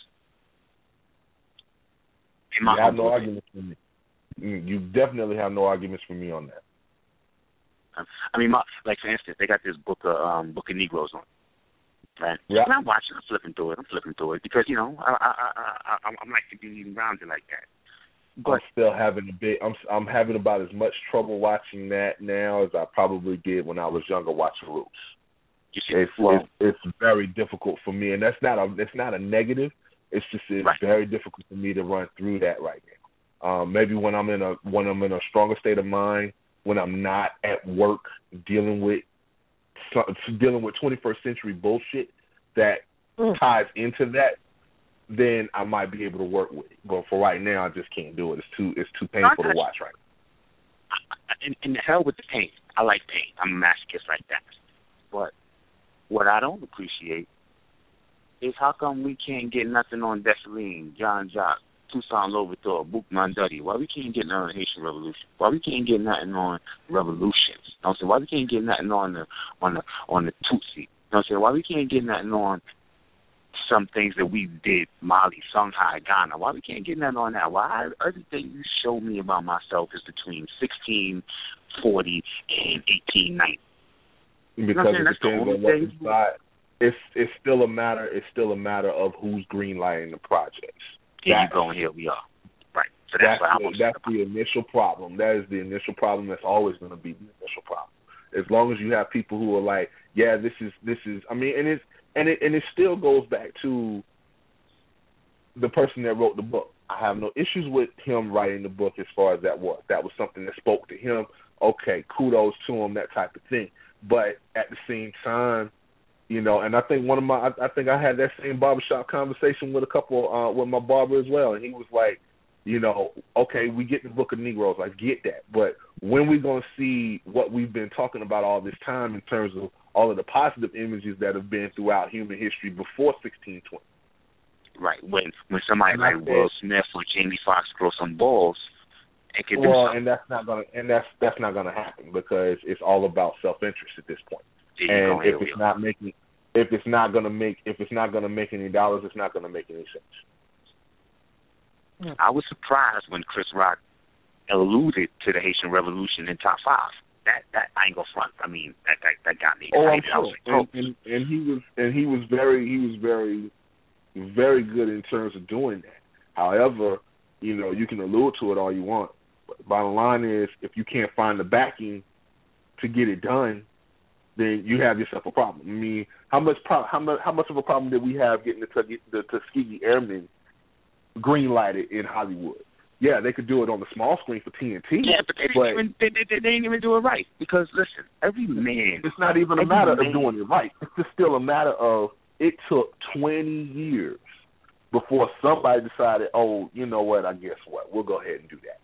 In my You have no arguments for me. You definitely have no arguments for me on that. Um, I mean, my, like for instance, they got this book of um, Book of Negroes on, right? Yeah. And I'm watching, I'm flipping through it, I'm flipping through it because you know I I I, I I'm, I'm like to be rounded like that. I'm still having a bit. I'm I'm having about as much trouble watching that now as I probably did when I was younger watching Roots. you see, It's it's, it's very difficult for me, and that's not a it's not a negative. It's just it's Right. very difficult for me to run through that right now. Um, maybe when I'm in a when I'm in a stronger state of mind, when I'm not at work dealing with dealing with 21st century bullshit that Mm. ties into that, then I might be able to work with it. But for right now, I just can't do it. It's too it's too painful to watch right in, in the hell with the pain. I like pain. I'm a masochist like that. But what I don't appreciate is how come we can't get nothing on Dessalines, John Jock, Toussaint Louverture, Boukman Dutty? Why we can't get nothing on Haitian Revolution? Why we can't get nothing on revolutions? You know what I'm saying? Why we can't get nothing on the on the on the Tutsi? You know what I'm saying? Why we can't get nothing on some things that we did, Mali, Songhai, Ghana. Why we can't get nothing on that? Why everything you show me about myself is between sixteen forty and eighteen ninety? because saying? it depends on what thing- side. It's it's still a matter. It's still a matter of who's greenlighting the projects. Here you go, and here we are. Right. So that's, That's what I'm the, that's the initial problem. That is the initial problem. That's always going to be the initial problem. As long as you have people who are like, yeah, this is this is. I mean, and it's and it and it still goes back to the person that wrote the book. I have no issues with him writing the book as far as that was. That was something that spoke to him. Okay, kudos to him, that type of thing. But at the same time, you know, and I think one of my, I, I think I had that same barbershop conversation with a couple, uh, with my barber as well, and he was like, you know, okay, we get the Book of Negroes, I get that, but when we gonna see what we've been talking about all this time in terms of all of the positive images that have been throughout human history before 1620. Right. When when somebody And like said- Will Smith or Jamie Foxx grow some balls and can do Well, something, and that's not gonna and that's that's not gonna happen because it's all about self interest at this point. there And if it's are. not making if it's not gonna make if it's not gonna make any dollars, it's not gonna make any sense. I was surprised when Chris Rock alluded to the Haitian Revolution in top five. That that I front. I mean, that that, that got me Oh, I'm excited. I was sure. like, oh. And, and and he was and he was very he was very very good in terms of doing that. However, you know, you can allude to it all you want. But bottom line is if you can't find the backing to get it done, then you have yourself a problem. I mean, how much pro- how much how much of a problem did we have getting the the Tuskegee Airmen green lighted in Hollywood? Yeah, they could do it on the small screen for TNT. yeah, but they didn't but- even they, they, they didn't even do it right because listen, every man It's not even a matter man- of doing it right. It's just still a matter of it took 20 years before somebody decided, oh, you know what? I guess what? We'll go ahead and do that.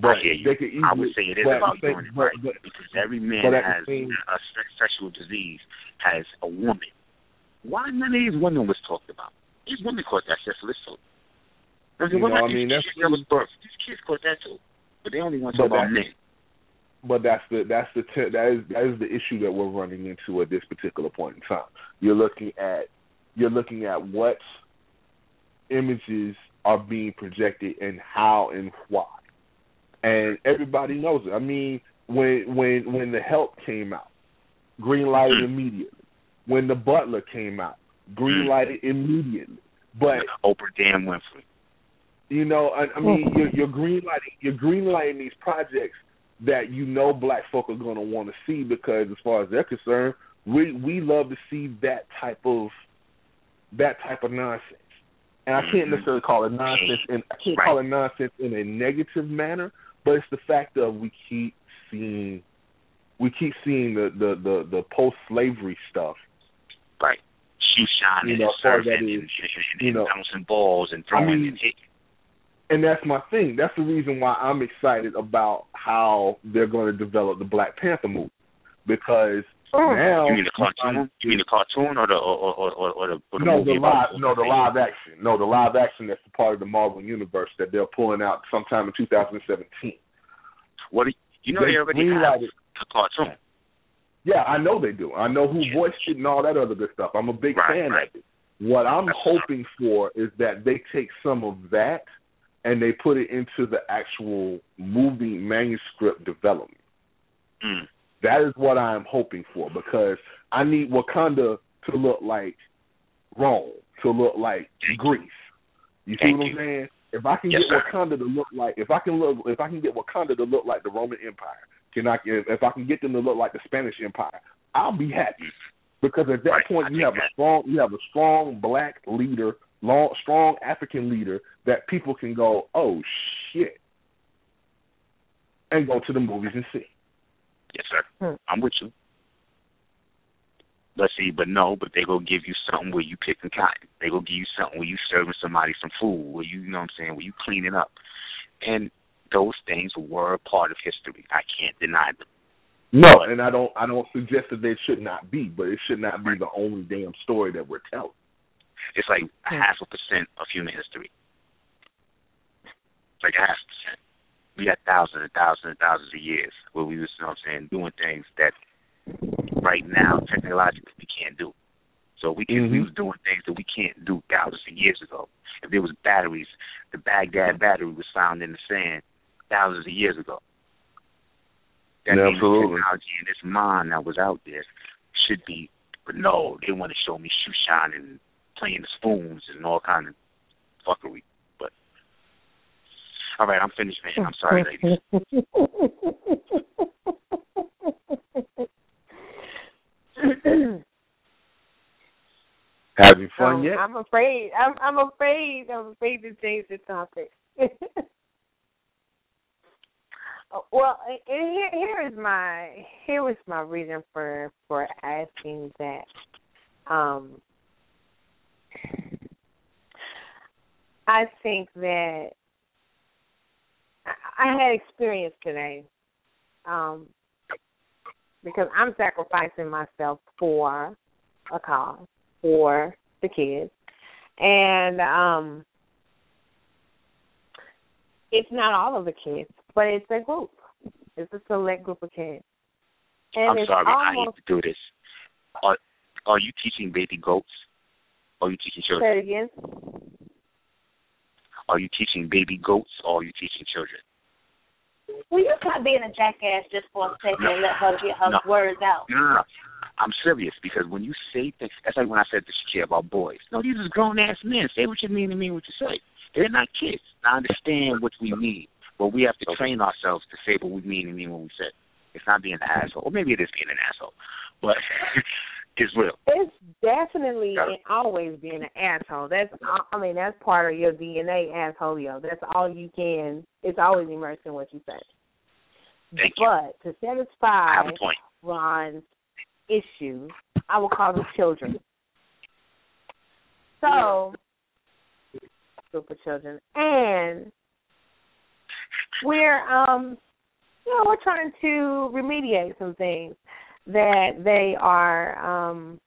But oh, you. they could easily. I would say it is about same- doing it right but- because every man has same- a sexual disease, has a woman. Why none of these women was talked about? These women caught that syphilis too. These You know, women- I mean, these that's- kids that these kids caught that too, but they only want to talk about that's- men. but that's the that's the te- that is that is the issue that we're running into at this particular point in time. You're looking at you're looking at what images are being projected and how and why, and everybody knows it. I mean, when when when the help came out, green lighted hmm. immediately. When the butler came out, green hmm. lighted immediately. But Oprah Dan Winfrey. You know, I, I mean, you're, you're green lighting, you're green lighting these projects that you know black folk are going to want to see because, as far as they're concerned, we we love to see that type of that type of nonsense. And I can't Mhm. necessarily call it nonsense, and I can't Right. call it nonsense in a negative manner, but it's the fact of we keep seeing we keep seeing the the the, the post slavery stuff Right. Shoe shining You know, and as far as surfing that and, is, and, and, you know, bouncing balls and throwing I mean, and hitting. And that's my thing. That's the reason why I'm excited about how they're going to develop the Black Panther movie because oh. now You mean the cartoon? You mean the cartoon or the or or or, or the, or the no movie the about live no the live action no the live action that's a part of the Marvel universe that they're pulling out sometime in 2017. What do you, you know? They, already have green-lighted- the cartoon. Yeah, I know they do. I know who Yeah. voiced it and all that other good stuff. I'm a big Right, fan right. of it. What I'm That's hoping for is that they take some of that and they put it into the actual movie manuscript development. Mm. That is what I am hoping for because I need Wakanda to look like Rome, to look like Thank Greece. You see what I'm you. saying? If I can Yes, get sir. Wakanda to look like, if I can look, if I can get Wakanda to look like the Roman Empire, can I? If, if I can get them to look like the Spanish Empire, I'll be happy because at that Right, I point you think have a strong, you have a strong black leader, long, strong African leader that people can go, oh shit, and go to the movies and see. Yes, sir. Hmm. I'm with you. Let's see, but no, but they gonna give you something where you picking cotton. They gonna give you something where you serving somebody some food, where you, you know what I'm saying, where you cleaning up. And those things were a part of history. I can't deny them. No, and I don't, I don't suggest that they should not be, but it should not be the only damn story that we're telling. It's like a half a percent of human history. It's like a half percent. We got thousands and thousands and thousands of years where we was, you know what I'm saying, doing things that right now technologically we can't do. So we can we mm-hmm. was doing things that we can't do thousands of years ago. If there was batteries, the Baghdad battery was found in the sand thousands of years ago. That Yeah, means absolutely. technology and this mind that was out there should be but no, they want to show me shoe shine and playing the spoons and all kind of fuckery. But all right, I'm finished, man. I'm sorry, ladies. Having fun Um, yet? I'm afraid. I'm I'm afraid. I'm afraid to change the topic. Oh, well, and here here is my here was my reason for for asking that. Um, I think that I, I had experience today. Um, because I'm sacrificing myself for a cause for the kids, and um, it's not all of the kids, but it's a group. It's a select group of kids. And I'm sorry, I almost, hate to do this. Are are you teaching baby goats? Are you teaching children? Say it again. Are you teaching baby goats or are you teaching children? Will you stop being a jackass just for a second and let her get her No. words out? No, no, no. I'm serious because when you say things, that's like when I said this shit about boys. No, these are grown ass men. Say what you mean and mean what you say. They're not kids. I understand what we mean, but we have to train ourselves to say what we mean and mean what we say. It's not being an asshole, or maybe it is being an asshole, but it's real. It's definitely Got it. and always being an asshole. That's I mean that's part of your DNA, asshole. Yo, that's all you can. It's always immersed in what you say. Thank you. but to I satisfy have a point. Ron's issues, I will call them children. So, group of children, and we're um, you know, we're trying to remediate some things that they are um,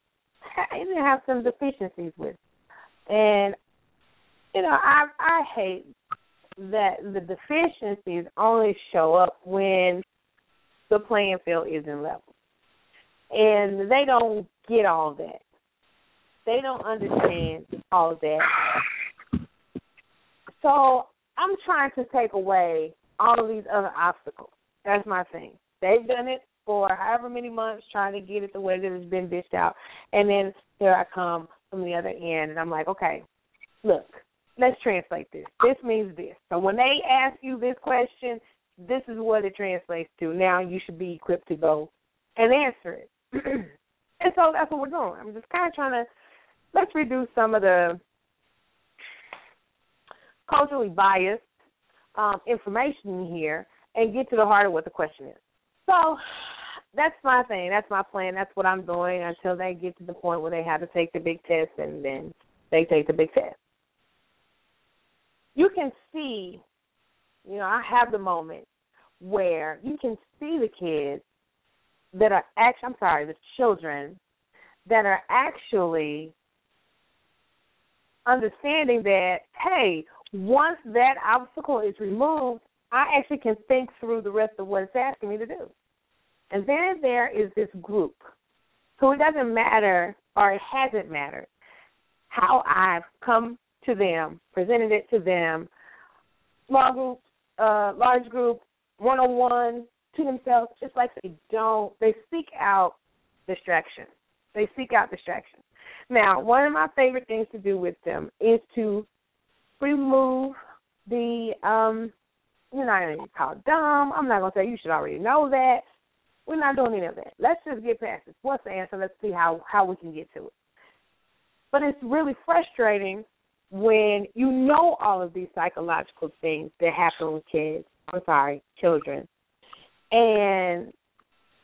they have some deficiencies with, and you know, I I hate that the deficiencies only show up when the playing field isn't level. And they don't get all that. They don't understand all that. So I'm trying to take away all of these other obstacles. That's my thing. They've done it for however many months trying to get it the way that it's been dished out. And then here I come from the other end and I'm like, okay, look, let's translate this. This means this. So when they ask you this question, this is what it translates to. Now you should be equipped to go and answer it. and so that's what we're doing. I'm just kind of trying to let's reduce some of the culturally biased um, information here and get to the heart of what the question is. So that's my thing. That's my plan. That's what I'm doing until they get to the point where they have to take the big test and then they take the big test. You can see, you know, I have the moment where you can see the kids that are actually, I'm sorry, the children that are actually understanding that, hey, once that obstacle is removed, I actually can think through the rest of what it's asking me to do. And then there is this group. So it doesn't matter, or it hasn't mattered, how I've come to them, presented it to them, small group, uh, large group, one on one, to themselves, just like they don't, they seek out distraction. They seek out distraction. Now, one of my favorite things to do with them is to remove the, um, you're not going to call it dumb. I'm not going to say you should already know that. We're not doing any of that. Let's just get past this. What's the answer? Let's see how, how we can get to it. But it's really frustrating when you know all of these psychological things that happen with kids. I'm sorry, children and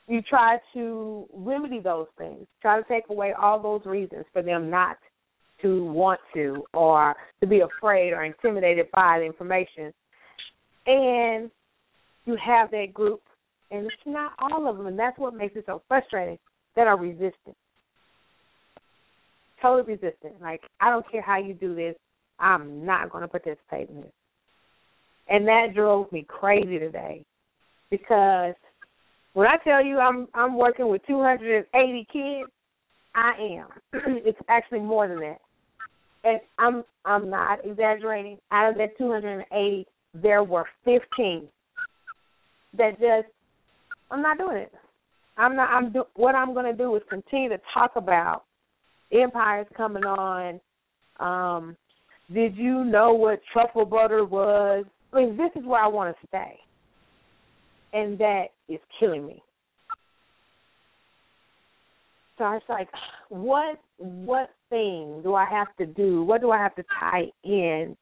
you try to remedy those things, try to take away all those reasons for them not to want to or to be afraid or intimidated by the information. And you have that group, and it's not all of them, and that's what makes it so frustrating, that are resistant. Totally resistant. Like, I don't care how you do this, I'm not going to participate in this. And that drove me crazy today because when I tell you I'm I'm working with 280 kids, I am. it's actually more than that, and I'm I'm not exaggerating. Out of that 280, there were 15 that just I'm not doing it. I'm not. I'm do, what I'm going to do is continue to talk about empires coming on. Um, did you know what truffle butter was? I mean, this is where I want to stay and that is killing me. So I was like, what what thing do I have to do? What do I have to tie in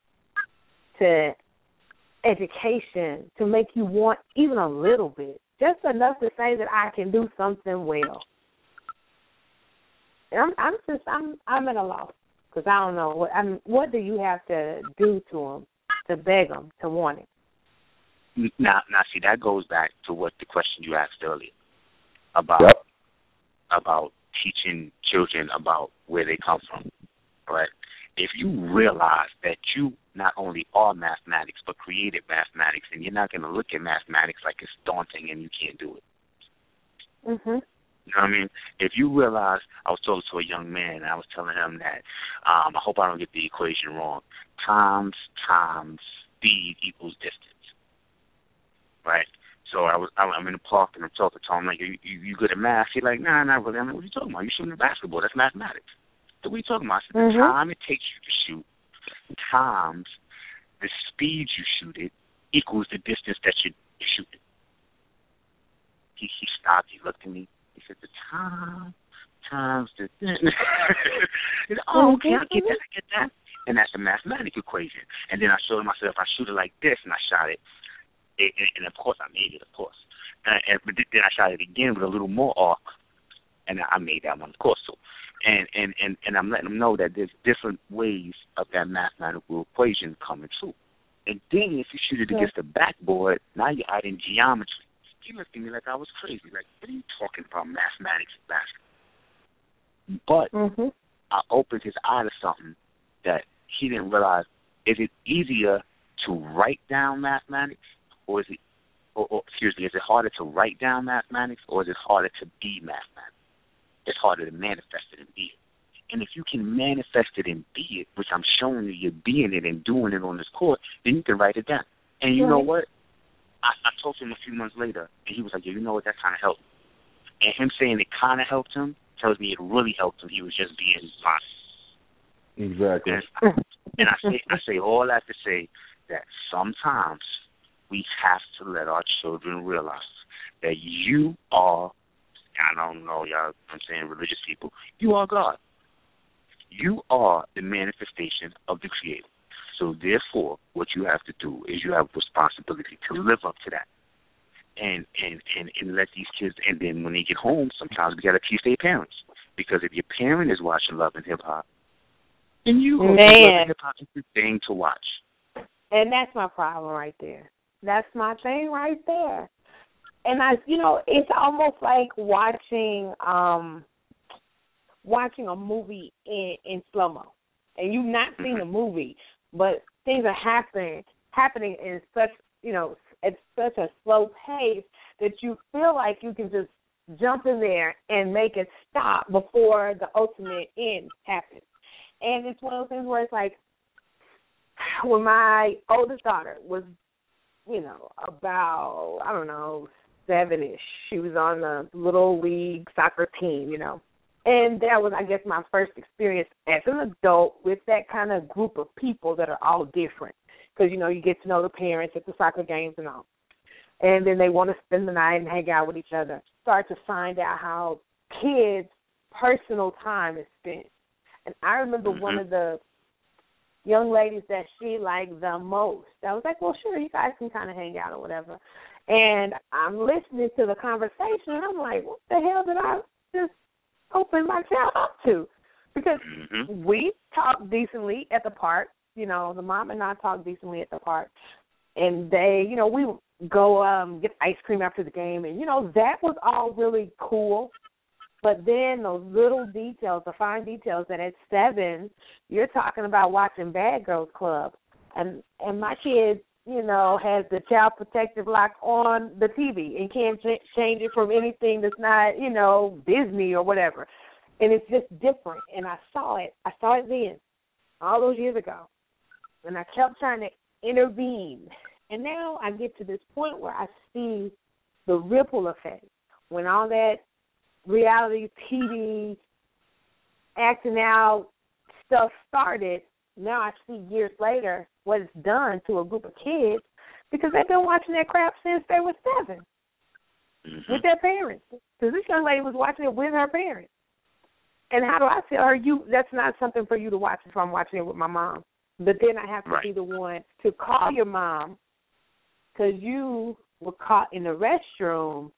to education to make you want even a little bit, just enough to say that I can do something well? And I'm I'm just I'm I'm at a loss because I don't know what I'm. What do you have to do to them to beg them to want it? Now, now, see, that goes back to what the question you asked earlier. about Yep. about teaching children about where they come from. Right? If you realize that you not only are mathematics but created mathematics and you're not gonna look at mathematics like it's daunting and you can't do it. Mhm. You know what I mean? If you realize, I was talking to a young man, and I was telling him that um, I hope I don't get the equation wrong. Times times speed equals distance, right? So I was I'm in the park and I'm talking to him like, you, you, you good at math? He's like, Nah, not really. I'm like, What are you talking about? You shooting a basketball? That's mathematics. So what are you talking about? I said. The time it takes you to shoot times the speed you shoot it equals the distance that you shoot it. He he stopped. He looked at me. He said, "The time times the." He said, oh, mm-hmm, okay, I get mm-hmm. that. I get that. And that's a mathematical equation. And then I showed him. I I shoot it like this, and I shot it, it and, and of course I made it, of course. And, and but then I shot it again with a little more arc, and I made that one, of course. So, and and and and I'm letting them know that there's different ways of that mathematical equation coming through. And then if you shoot it against the backboard, now you're out in geometry. He looked at me like I was crazy. Like, what are you talking about, mathematics and basketball? But Mhm. I opened his eye to something that he didn't realize. Is it easier to write down mathematics, or is it, or, or excuse me, is it harder to write down mathematics, or is it harder to be mathematics? It's harder to manifest it and be it. And if you can manifest it and be it, which I'm showing you you're being it and doing it on this court, then you can write it down. And you know what? I, I talked to him a few months later, and he was like, "Yeah, you know what? That kind of helped." And him saying it kind of helped him tells me it really helped him. He was just being honest. Exactly. And, and I say I say all that to say that sometimes we have to let our children realize that you are I don't know, y'all I'm saying religious people, you are God. You are the manifestation of the creator. So therefore what you have to do is you have responsibility to live up to that. And and and, and let these kids and then when they get home sometimes we gotta teach their parents. Because if your parent is watching love and hip hop, then you to love Man. and hip hop is the thing to watch. And that's my problem right there. That's my thing right there. And I you know, it's almost like watching um watching a movie in in slow mo. And you've not seen the movie, but things are happening happening in such you know, at such a slow pace that you feel like you can just jump in there and make it stop before the ultimate end happens. And it's one of those things where it's like when my oldest daughter was, you know, about I don't know seven ish, she was on the little league soccer team, you know, and that was I guess my first experience as an adult with that kind of group of people that are all different because you know you get to know the parents at the soccer games and all, and then they want to spend the night and hang out with each other. Start to find out how kids' personal time is spent. And I remember one Mhm. of the young ladies that she liked the most. I was like, well, sure, you guys can kind of hang out or whatever. And I'm listening to the conversation, and I'm like, what the hell did I just open myself up to? Because Mhm. we talk decently at the park. You know, the mom and I talk decently at the park, and they, you know, we go um get ice cream after the game, and you know that was all really cool. But then those little details, the fine details, that at seven you're talking about watching Bad Girls Club, and and my kid, you know, has the child protective lock on the TV and can't ch- change it from anything that's not, you know, Disney or whatever, and it's just different. And I saw it, I saw it then, all those years ago, and I kept trying to intervene, and now I get to this point where I see the ripple effect when all that reality TV acting out stuff started, now I see years later what it's done to a group of kids because they've been watching that crap since they were 7 Mhm. with their parents. Because this young lady was watching it with her parents. And how do I tell her you that's not something for you to watch if I'm watching it with my mom? But then I have to Right. be the one to call your mom because you were caught in the restroom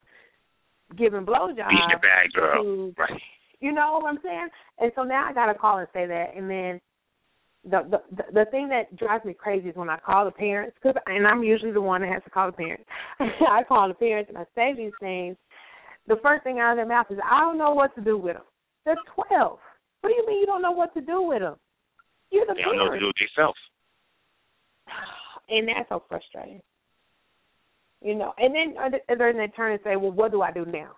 giving blowjobs. Being a bad girl. to Right. you know what I'm saying? And so now I gotta call and say that, and then the the the thing that drives me crazy is when I call the parents, cause and I'm usually the one that has to call the parents. I call the parents and I say these things the first thing out of their mouth is, "I don't know what to do with them." They're twelve. What do you mean you don't know what to do with them? You're the They don't know what to do with themselves. and that's so frustrating. You know, and then and then they turn and say, "Well, what do I do now?"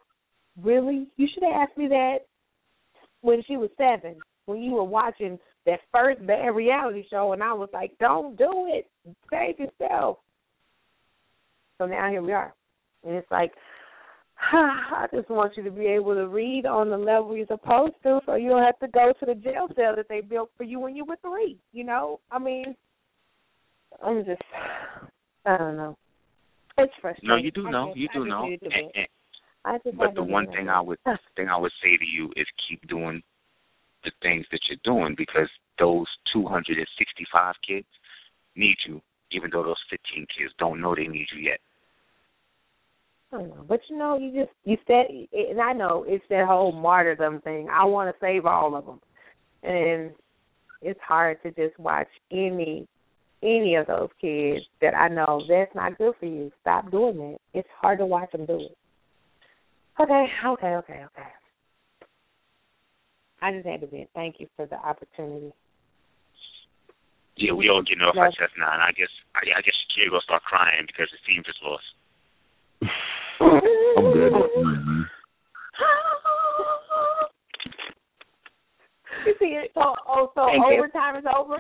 Really? You should have asked me that when she was seven, when you were watching that first bad reality show, and I was like, "Don't do it. Save yourself." So now here we are, and it's like, I just want you to be able to read on the level you're supposed to, so you don't have to go to the jail cell that they built for you when you were three. You know, I mean, I'm just, I don't know. It's frustrating. No, you do know. just- You do know. And, and, I just but the one thing. I would thing I would say to you is keep doing the things that you're doing because those 265 kids need you, even though those 15 kids don't know they need you yet. I don't know, but you know, you just you said, and I know it's that whole martyrdom thing. I want to save all of them, and it's hard to just watch any any of those kids that I know that's not good for you. Stop doing that. It's hard to watch them do it. Okay, okay, okay, okay. I just had to vent. Thank you for the opportunity. Yeah, we all getting off No. our chest now, and I guess I, I guess Shakira gonna start crying because the team just lost. I'm good. You see it? So, oh, so Thank you. overtime is over.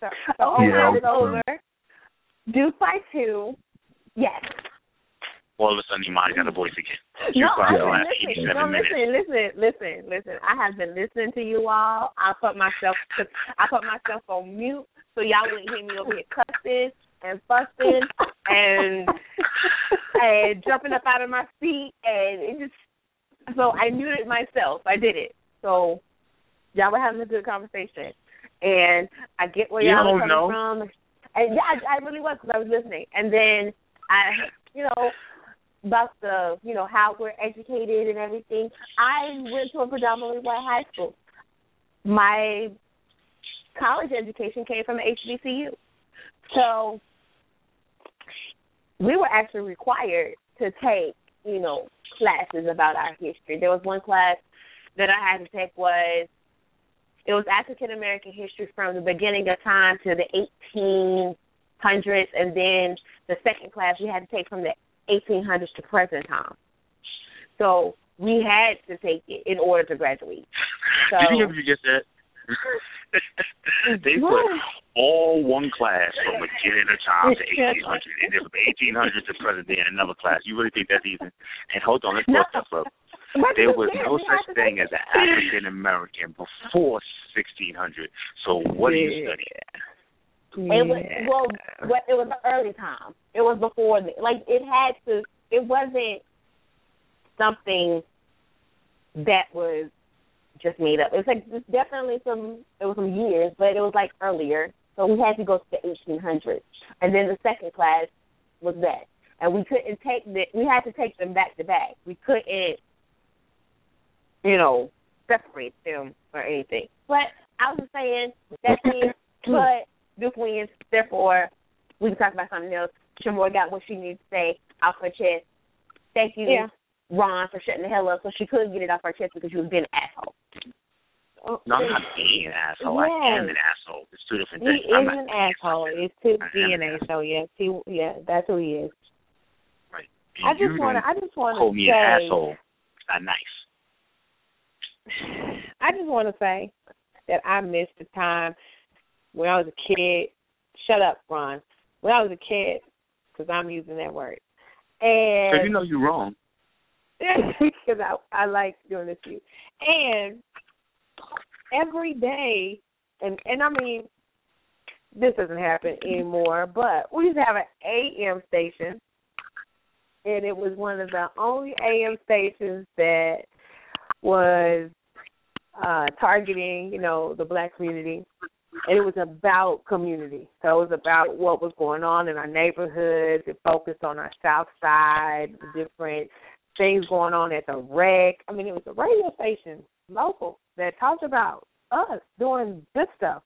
So, so overtime Yeah. is over. Duke by two. Yes. All of a sudden, Imani got a voice again. She No, was quiet I for the last listen, 87 no, minutes. listen, listen, listen, listen. I have been listening to you all. I put myself, I put myself on mute so y'all wouldn't hear me over here cussing and fussing and and jumping up out of my seat, and it just. So I muted myself. I did it. So y'all were having a good conversation, and I get where You y'all don't are coming know. from. And yeah, I, I really was because I was listening. And then I, you know, about the, you know, how we're educated and everything. I went to a predominantly white high school. My college education came from HBCU. So we were actually required to take, you know, classes about our history. There was one class that I had to take was it was African American history from the beginning of time to the 1800s, and then the second class we had to take from the 1800s to present time. So we had to take it in order to graduate. So Did you you just said? they put all one class from beginning of time to 1800, and then from 1800 to present day in another class. You really think that's even? And hold on, let's No. stuff up. There was no such thing as an. African American before 1600. So what are you study? It was well, what it was the early time. It was before, the, like it had to. It wasn't something that was just made up. It was like it's definitely some. It was some years, but it was like earlier. So we had to go to the 1800s, and then the second class was that, and we couldn't take the. We had to take them back to back. We couldn't, you know, separate them or anything. But I was just saying that means, but Duke wins. Therefore, we can talk about something else. Sh'Moore got what she needs to say off her chest. Thank you, Yeah. Ron, for shutting the hell up so she could get it off her chest because she was being an asshole. Oh, No, I'm not being an asshole. I am an asshole. It's two different things. is I'm not an being asshole. It's his I am an DNA. So yes, he yeah, that's who he is. Right. I just want to. I just want to call me say. an asshole. It's not nice. I just want to say that I missed the time when I was a kid. Shut up, Ron. When I was a kid, because I'm using that word, and you know you're wrong. because I I like doing this to you. And every day, and and I mean, this doesn't happen anymore. But we used to have an AM station, and it was one of the only AM stations that was uh targeting, you know, the black community. And it was about community. So it was about what was going on in our neighborhoods. It focused on our south side, the different things going on at the rec. I mean, it was a radio station, local, that talked about us doing good stuff.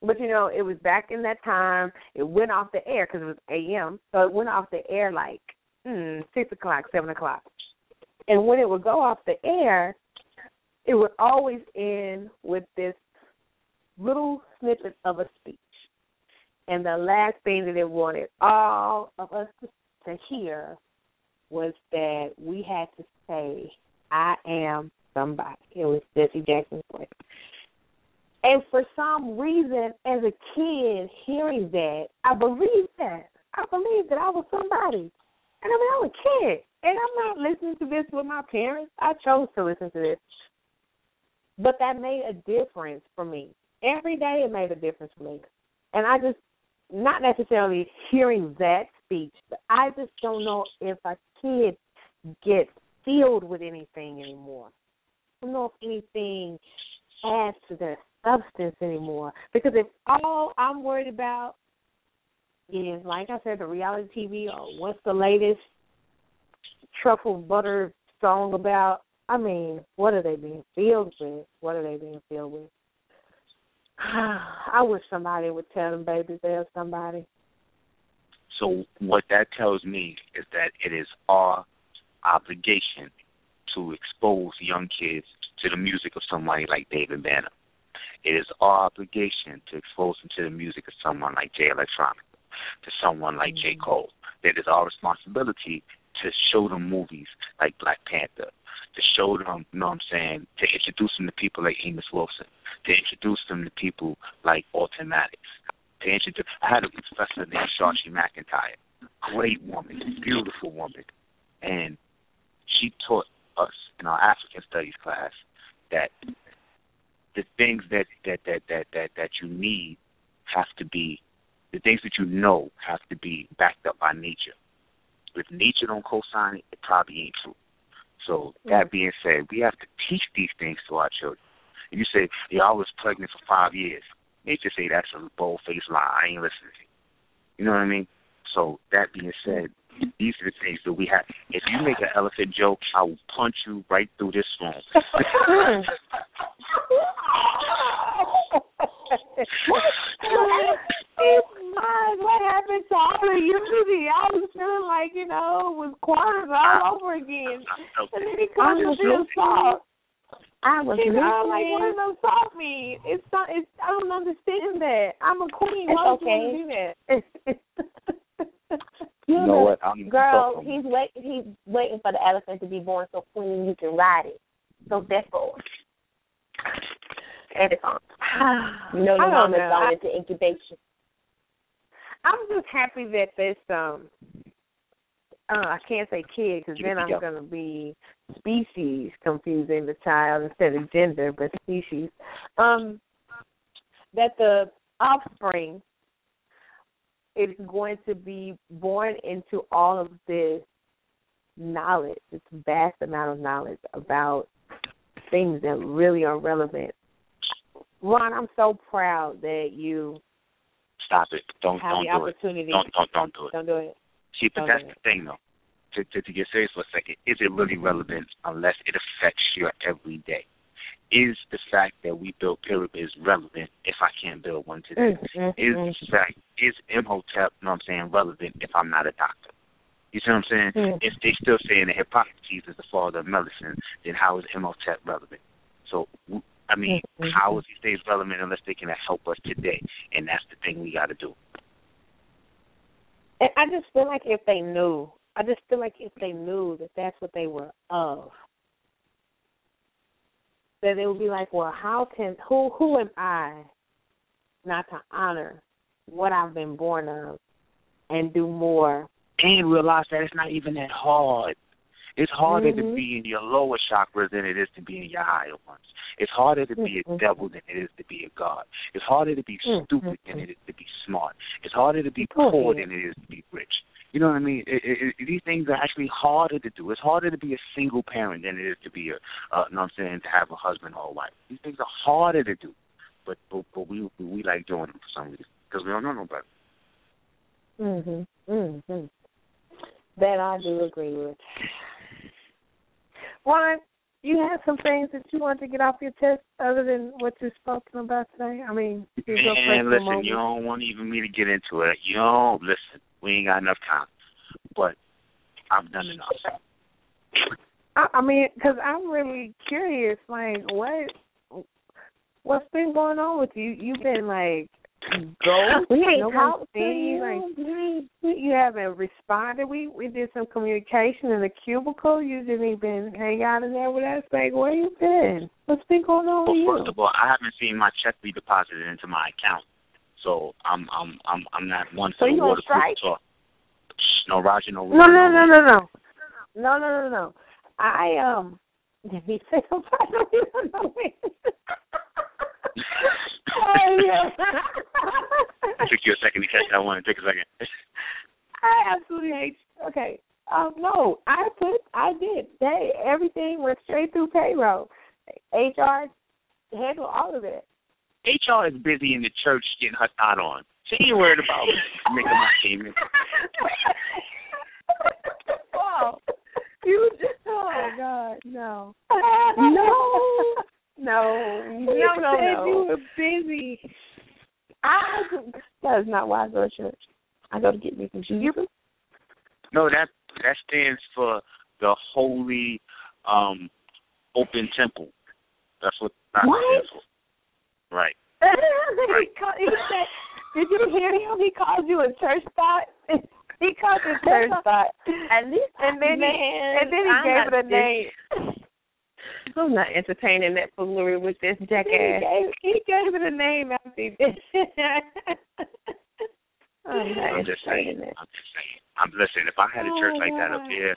But you know, it was back in that time. It went off the air because it was AM, so it went off the air like mm, six o'clock, seven o'clock. And when it would go off the air, it would always end with this little snippet of a speech. And the last thing that they wanted all of us to, to hear was that we had to say, I am somebody. It was Jesse Jackson's voice. And for some reason, as a kid, hearing that, I believed that. I believed that I was somebody. And I mean, I was a kid. And I'm not listening to this with my parents. I chose to listen to this. But that made a difference for me. Every day it made a difference for me. And I just, not necessarily hearing that speech, but I just don't know if a kid gets filled with anything anymore. I don't know if anything adds to their substance anymore. Because if all I'm worried about is, like I said, the reality TV or what's the latest truffle butter song about, I mean, what are they being filled with? What are they being filled with? I wish somebody would tell them babies they're somebody. So what that tells me is that it is our obligation to expose young kids to the music of somebody like David Banner. It is our obligation to expose them to the music of someone like Jay Electronica, to someone like mm-hmm. J. Cole. That is our responsibility to show them movies like Black Panther, to show them, you know what I'm saying, to introduce them to people like Amos Wilson, to introduce them to people like Maddox. To introduce, I had a professor named Shashi McIntyre, great woman, beautiful woman, and she taught us in our African studies class that the things that that that that that that you need have to be the things that you know have to be backed up by nature. If nature don't co-sign it, it probably ain't true. So that mm-hmm. being said, we have to teach these things to our children. And you say, "Yeah, I was pregnant for five years." Nature say that's a bold-faced lie. I ain't listening to you. You know what I mean? So that being said, these are the things that we have. If you make an elephant joke, I will punch you right through this room. what happened to all the unity? I was feeling like, you know, it was quarters all over again. And then he comes to feel soft. I was you know, like what does no soft mean? It's not it's I don't understand that. I'm a queen. Why okay. you do that? you know what? I'm girl, he's wait he's waiting for the elephant to be born so queen you can ride it. So therefore and it's on. You know your mama's going into incubation. I'm just happy that this um uh, I can't say kid because then I'm going to be species confusing the child instead of gender, but species. Um, that the offspring is going to be born into all of this knowledge, this vast amount of knowledge about things that really are relevant. Ron, I'm so proud that you Stop it. Don't have don't the do opportunity. it. Don't don't don't do it. Don't do it. See, but don't that's the thing though. To, to to get serious for a second, is it really relevant unless it affects your everyday? Is the fact that we build pyramids relevant if I can't build one today? Mm-hmm. Is the fact is Imhotep, you know what I'm saying, relevant if I'm not a doctor? You see what I'm saying? Mm. If they still saying that Hippocrates is the father of medicine, then how is Imhotep relevant? So I mean, mm-hmm. how is he stays relevant unless they can help us today? And that's the thing we got to do. And I just feel like if they knew, I just feel like if they knew that that's what they were of, that they would be like, well, how can who who am I not to honor what I've been born of and do more and realize that it's not even that hard. It's harder mm-hmm. to be in your lower chakras than it is to be in your higher ones. It's harder to be a mm-hmm. devil than it is to be a god. It's harder to be mm-hmm. stupid than it is to be smart. It's harder to be poor than it is to be rich. You know what I mean? It, it, it, these things are actually harder to do. It's harder to be a single parent than it is to be a, uh, you know what I'm saying, to have a husband or a wife. These things are harder to do, but but, but we we like doing them for some reason because we don't know no better. Mhm. Mhm. That I do agree with. Ron, you have some things that you want to get off your chest other than what you're spoken about today? I mean, man, listen, you don't want even me to get into it. You don't listen. We ain't got enough time, but I've done enough. I, I mean, because I'm really curious. Like, what what's been going on with you? You've been like ghost. We ain't no talked to you. you. Like, you haven't responded. We we did some communication in the cubicle. You didn't even hang out in there with us. Like, where you been? What's been going on Well, with you? first of all, I haven't seen my check be deposited into my account, so I'm I'm I'm I'm not one for so the water cooler talk. No Roger, no Roger. No, no, no, no, no. No, no, no, no. I um did he say I don't know oh, yeah. it took you a second to catch that one. It took a second. I absolutely hate you. okay. Um, no, I put I did. They everything went straight through payroll. HR handled all of it. HR is busy in the church getting her thought on. She ain't worried about making my payment. wow. You just, oh my God, no. No. No, you No, no, said no. you were busy. I that is not why I go to church. I go to get me some Jesus. No, that that stands for the holy um open temple. That's what that What? stands for. Right. he, called, he said, "Did you hear him? He called you a church spot. he called you a church spot, At least and then man, he, and then he I'm gave it a this- name. I'm not entertaining that foolery with this He jackass. gave, he gave it a name after he did. I'm not I'm just saying. entertaining that. I'm just saying. I'm listen. If I had a Oh, church my like that up God. here,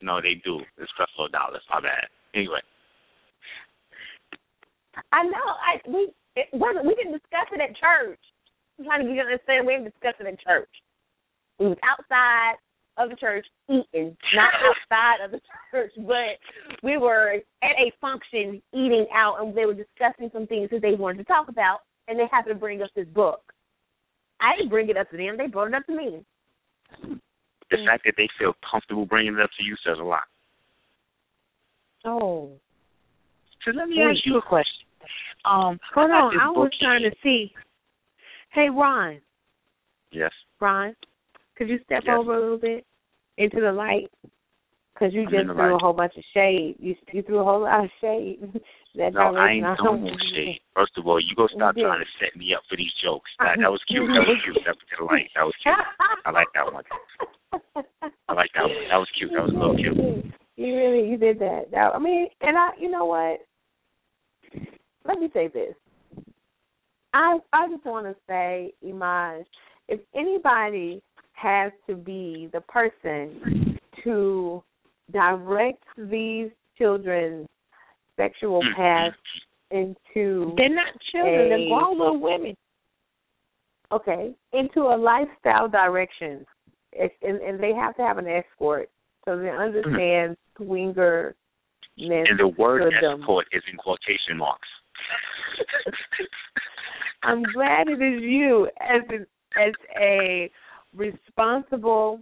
no, they do. It's Creflo Dollars. My bad. Anyway, I know. I we it wasn't. We didn't discuss it at church. I'm trying to get you to understand. We didn't discuss it at church. We was outside of the church eating, not outside of the church, but we were at a function eating out, and they were discussing some things that they wanted to talk about, and they happened to bring up this book. I didn't bring it up to them; they brought it up to me. the fact that they feel comfortable bringing it up to you says a lot. oh, So let me ask you a question. Um, hold on. I was trying to see. Hey, Ron. Yes. Ron, could you step Yes. over a little bit into the light? Because you I'm just threw a whole bunch of shade. You you threw a whole lot of shade. that No, I ain't throwing no shade. First of all, you go stop trying to set me up for these jokes. That, that was cute. That was cute. That was to the light. That was cute. I like that one. I like that one. That was cute. That was a little cute. You really you did that. that. I mean, and I you know what? Let me say this. I I just want to say, Imaj, if anybody has to be the person to direct these children's sexual Mm, paths into They're not children; they're A- grown little women. okay into a lifestyle direction, it's, and, and they have to have an escort so they understand swinger. And the word to them. escort is in quotation marks. I'm glad it is you as an as a responsible,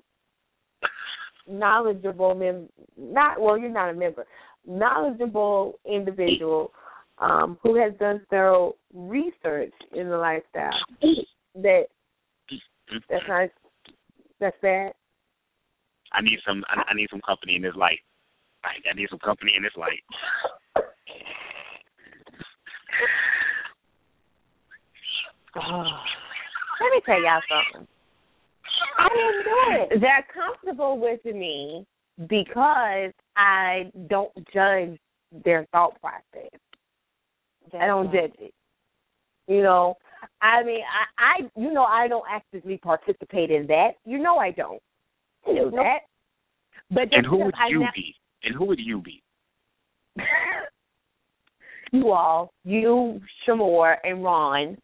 knowledgeable mem not well, you're not a member, knowledgeable individual um, who has done thorough research in the lifestyle. That that's not that's bad. I need some. I, I need some company in this light. I, I need some company in this light. Let me tell y'all something. I didn't do it. They're comfortable with me because I don't judge their thought process. I don't judge it. You know, I mean, I, I, you know, I don't actively participate in that. You know, I don't. You know that. But And who would I you ne- be? And who would you be? you all, you, Sh'Moore, and Ron.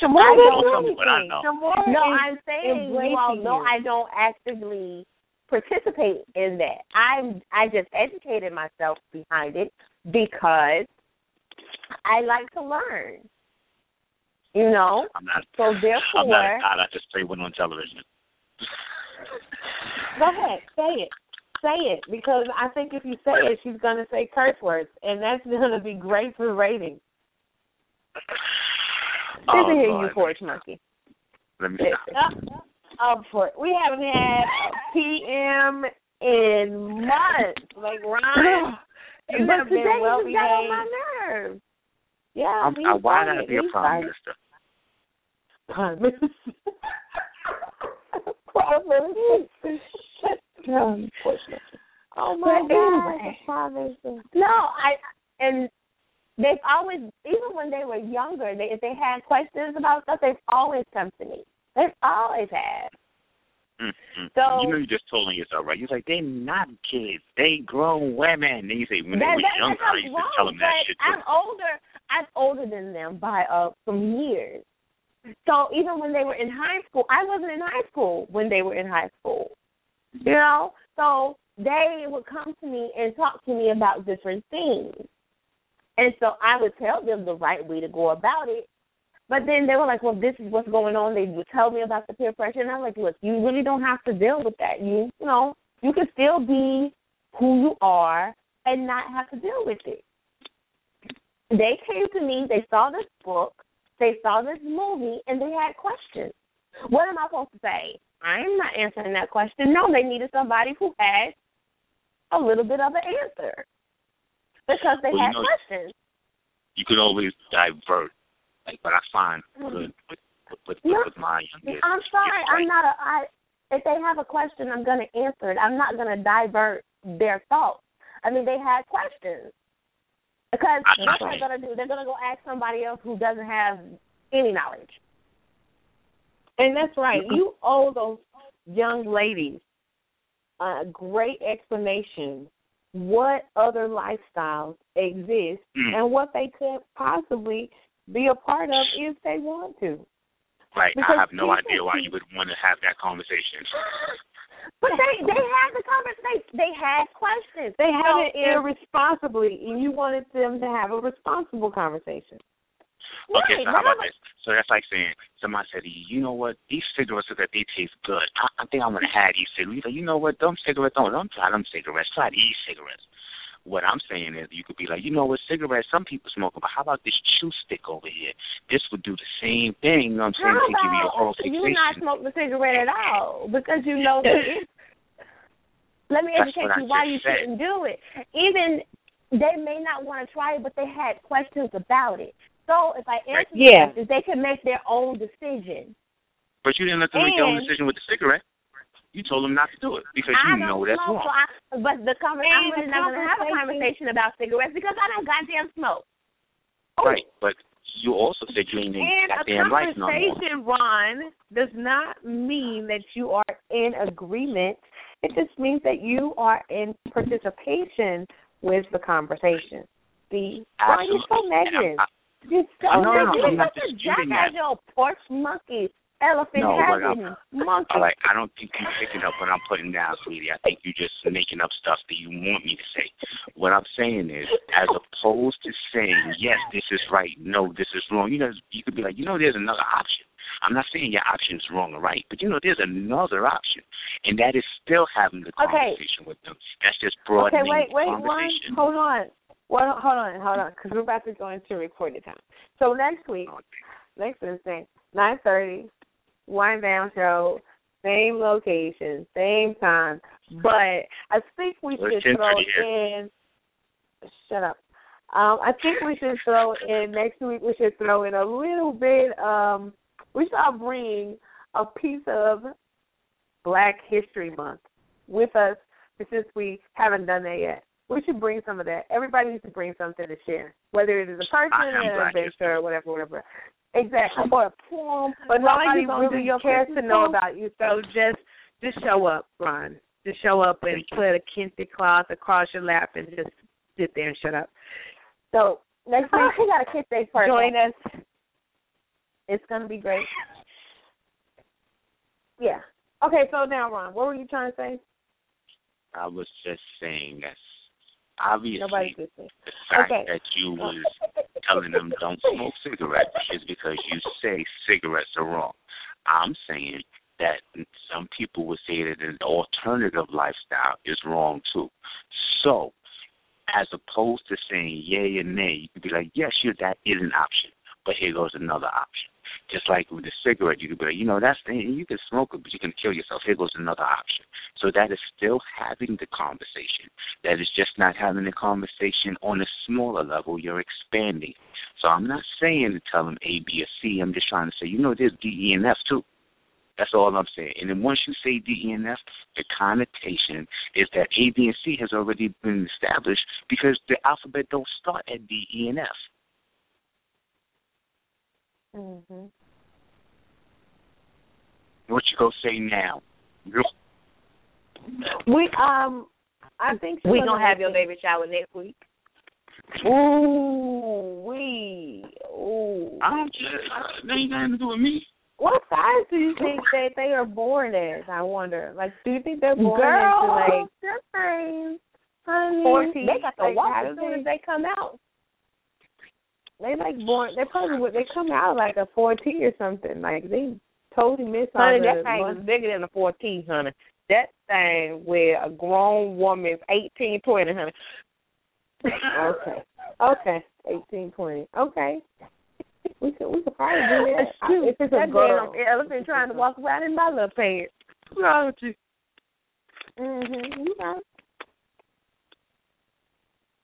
Sh'Moore I don't tell me what I know. Sh'Moore No, is I'm saying you all know you. I don't actively participate in that. I'm I just educated myself behind it because I like to learn. You know? I'm not. So therefore I'm not a therefore god. I just play one on television. Go ahead, say it. Say it because I think if you say it, she's gonna say curse words, and that's gonna be great for ratings. Oh, Listen here, you Lord. porch monkey. Let me Listen. stop. Up, up oh, for it. We haven't had PM in months. Like Ron, you but have today been well you got on behaved. my nerves. Yeah, I'm, we I, why started, gotta be a we prime started. minister? oh But my God, anyway. the Father's No, I and they've always even when they were younger, they if they had questions about stuff, they've always come to me. They've always had. Mm-hmm. So- you know, you're just telling yourself, right? You're like, they're not kids; they grown women. Then you say, when that, they were younger, I used wrong, to tell them that shit I'm older. I'm older than them by uh some years. So even when they were in high school, I wasn't in high school when they were in high school. You know, so they would come to me and talk to me about different things, and so I would tell them the right way to go about it. But then they were like, "Well, this is what's going on." They would tell me about the peer pressure, and I'm like, "Look, you really don't have to deal with that. You, you know, you can still be who you are and not have to deal with it." They came to me. They saw this book. They saw this movie, and they had questions. What am I supposed to say? I'm not answering that question. No, they needed somebody who had a little bit of an answer because they Well, you had know- questions. You could always divert, like, but I find Mm-hmm. good with with, with, No, with my youngest. I'm sorry. I'm not a. I, if they have a question, I'm going to answer it. I'm not going to divert their thoughts. I mean, they had questions because I- what I- they're going to do, they're going to go ask somebody else who doesn't have any knowledge. And that's right. You owe those young ladies a great explanation what other lifestyles exist Mm. and what they could possibly be a part of if they want to. Like, Because I have no idea why you would want to have that conversation. But they they had the conversation. They had questions. They had So it if- irresponsibly, and you wanted them to have a responsible conversation. Okay, Right, so how about this? So that's like saying somebody said, you know what? These cigarettes that they taste good. I, I think I'm gonna have these cigarettes. You know what? Them cigarettes don't. Don't try them cigarettes. Try these cigarettes. What I'm saying is, you could be like, you know what? Cigarettes. Some people smoke them, but how about this chew stick over here? This would do the same thing. You know what I'm saying? How to give you a about you not smoke the cigarette at all because you know let me educate you why you said. shouldn't do it. Even they may not want to try it, but they had questions about it. So if I answer the Yeah. questions, they can make their own decision. But you didn't let them make their own decision with the cigarette. You told them not to do it because I you know that's smoke, wrong. so I, but the conver- And I'm really not going to have a conversation- conversation about cigarettes because I don't goddamn smoke. Right, but you also said you ain't in And a goddamn life no more. conversation, Ron, does not mean that you are in agreement. It just means that you are in participation with the conversation. See, Ron, you're so Absolutely. And negative. I'm- No, no, no. I'm not You're such a disputing that. porch monkey, elephant No, having monkey. Right, I don't think you're picking up what I'm putting down, sweetie. I think you're just making up stuff that you want me to say. What I'm saying is, as opposed to saying, yes, this is right, no, this is wrong, you know, you could be like, you know, there's another option. I'm not saying your option is wrong or right, but you know, there's another option, and that is still having the Okay. conversation with them. That's just Okay, broadening wait, the wait, Ron, conversation. hold on. Well, hold on, hold on, because we're about to go into recording time. So next week, next Wednesday, nine thirty, Wine Down show, same location, same time. But I think we should throw in. Shut up. Um, I think we should throw in next week. We should throw in a little bit. Um, we should bring a piece of Black History Month with us since we haven't done that yet. We should bring some of that. Everybody needs to bring something to share, whether it is a person, or a an Black adventure, History. or whatever, whatever. Exactly. Or a poem. But Ron, nobody you do really your cares to know about you. So just just show up, Ron. Just show up and put a kente cloth across your lap and just sit there and shut up. So next week, he got a kid day first. join us. It's gonna be great. Yeah. Okay, so now Ron, what were you trying to say? I was just saying that obviously Nobody's listening. the fact Okay. that you was telling them don't smoke cigarettes is because you say cigarettes are wrong. I'm saying that some people would say that an alternative lifestyle is wrong too. So, as opposed to saying yay and nay, you could be like, yes, sure, that is an option, but here goes another option. Just like with the cigarette, you could be like, you know, that's the you can smoke it, but you can kill yourself. Here goes another option. So that is still having the conversation. That is just not having the conversation on a smaller level. You're expanding. So I'm not saying to tell them A, B, or C. I'm just trying to say, you know, there's D, E, and F too. That's all I'm saying. And then once you say D, E, and F, the connotation is that A, B, and C has already been established because the alphabet don't start at D, E, and F. Mm-hmm. What you gonna say now? We um, I think We gonna have your baby shower next week. Ooh, we ooh. I don't care. That ain't got nothing to do with me. What size do you think that they are born as? I wonder. Like, do you think they're born Girl, into like they're fine. honey? Fourteen. They got to like, walk as soon as they come out. They like born. They probably would. They come out like a fourteen or something. Like they totally miss all Honey, the. that thing is bigger than a fourteen, honey. That thing with a grown woman's eighteen, twenty, honey. Okay. Okay. Eighteen, twenty. Okay. We could we could probably do that. Cute. If it's a that girl. damn elephant trying to walk around in my little pants. What's wrong with you? Mhm. You know.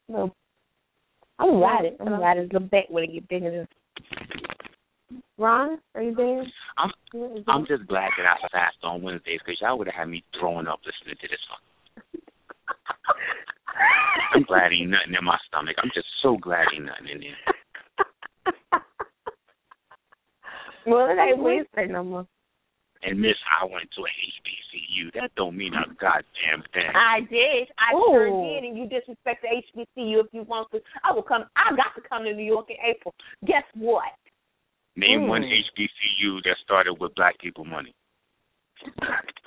No. I'm it. I'm ride his little back when it get bigger. Ron, are you there? I'm I'm just glad that I fast on Wednesdays because y'all would have had me throwing up listening to this song. I'm glad ain't nothing in my stomach. I'm just so glad ain't nothing in there. Well, it ain't Wednesday no more. And Miss, I went to a HBCU. That don't mean a goddamn thing. I did. I Ooh. sure did. And you disrespect the HBCU if you want to. I will come. I got to come to New York in April. Guess what? Name one Mm. HBCU that started with black people money.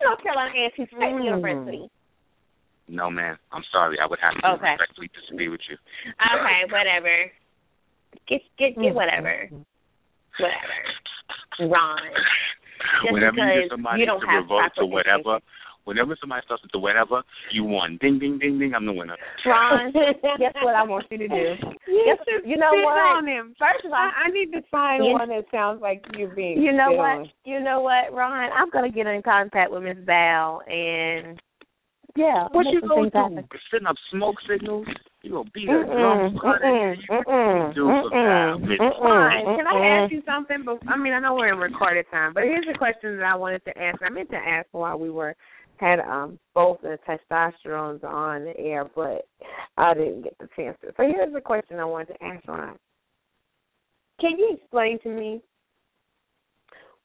North Carolina A&T State Mm. University. No, man. I'm sorry. I would have to Okay. respectfully disagree with you. Okay, whatever. Get get get whatever. Whatever. Ron. Just whenever you because get somebody you don't to have revolt proper to whatever, whenever somebody starts with the whatever, you won. Ding, ding, ding, ding. I'm the winner. Ron, guess what I want you to do? You, Guess, you know sit what? on him. First of all, I, I need to find You- one that sounds like you're being. You know what? on. You know what, Ron? I'm gonna get in contact with Miss Val and yeah. What you gonna things happen. do? Setting up smoke signals? You gonna beat a Mm-mm, drum? mm-mm, mm-mm, do for Val, mm-mm, Miss mm-mm, Fine. Can I ask you something? But I mean, I know we're in recorded time, but here's a question that I wanted to ask. I meant to ask while we were had um both the testosterones on the air, but I didn't get the chance to. So here's the question I wanted to ask Ron. Can you explain to me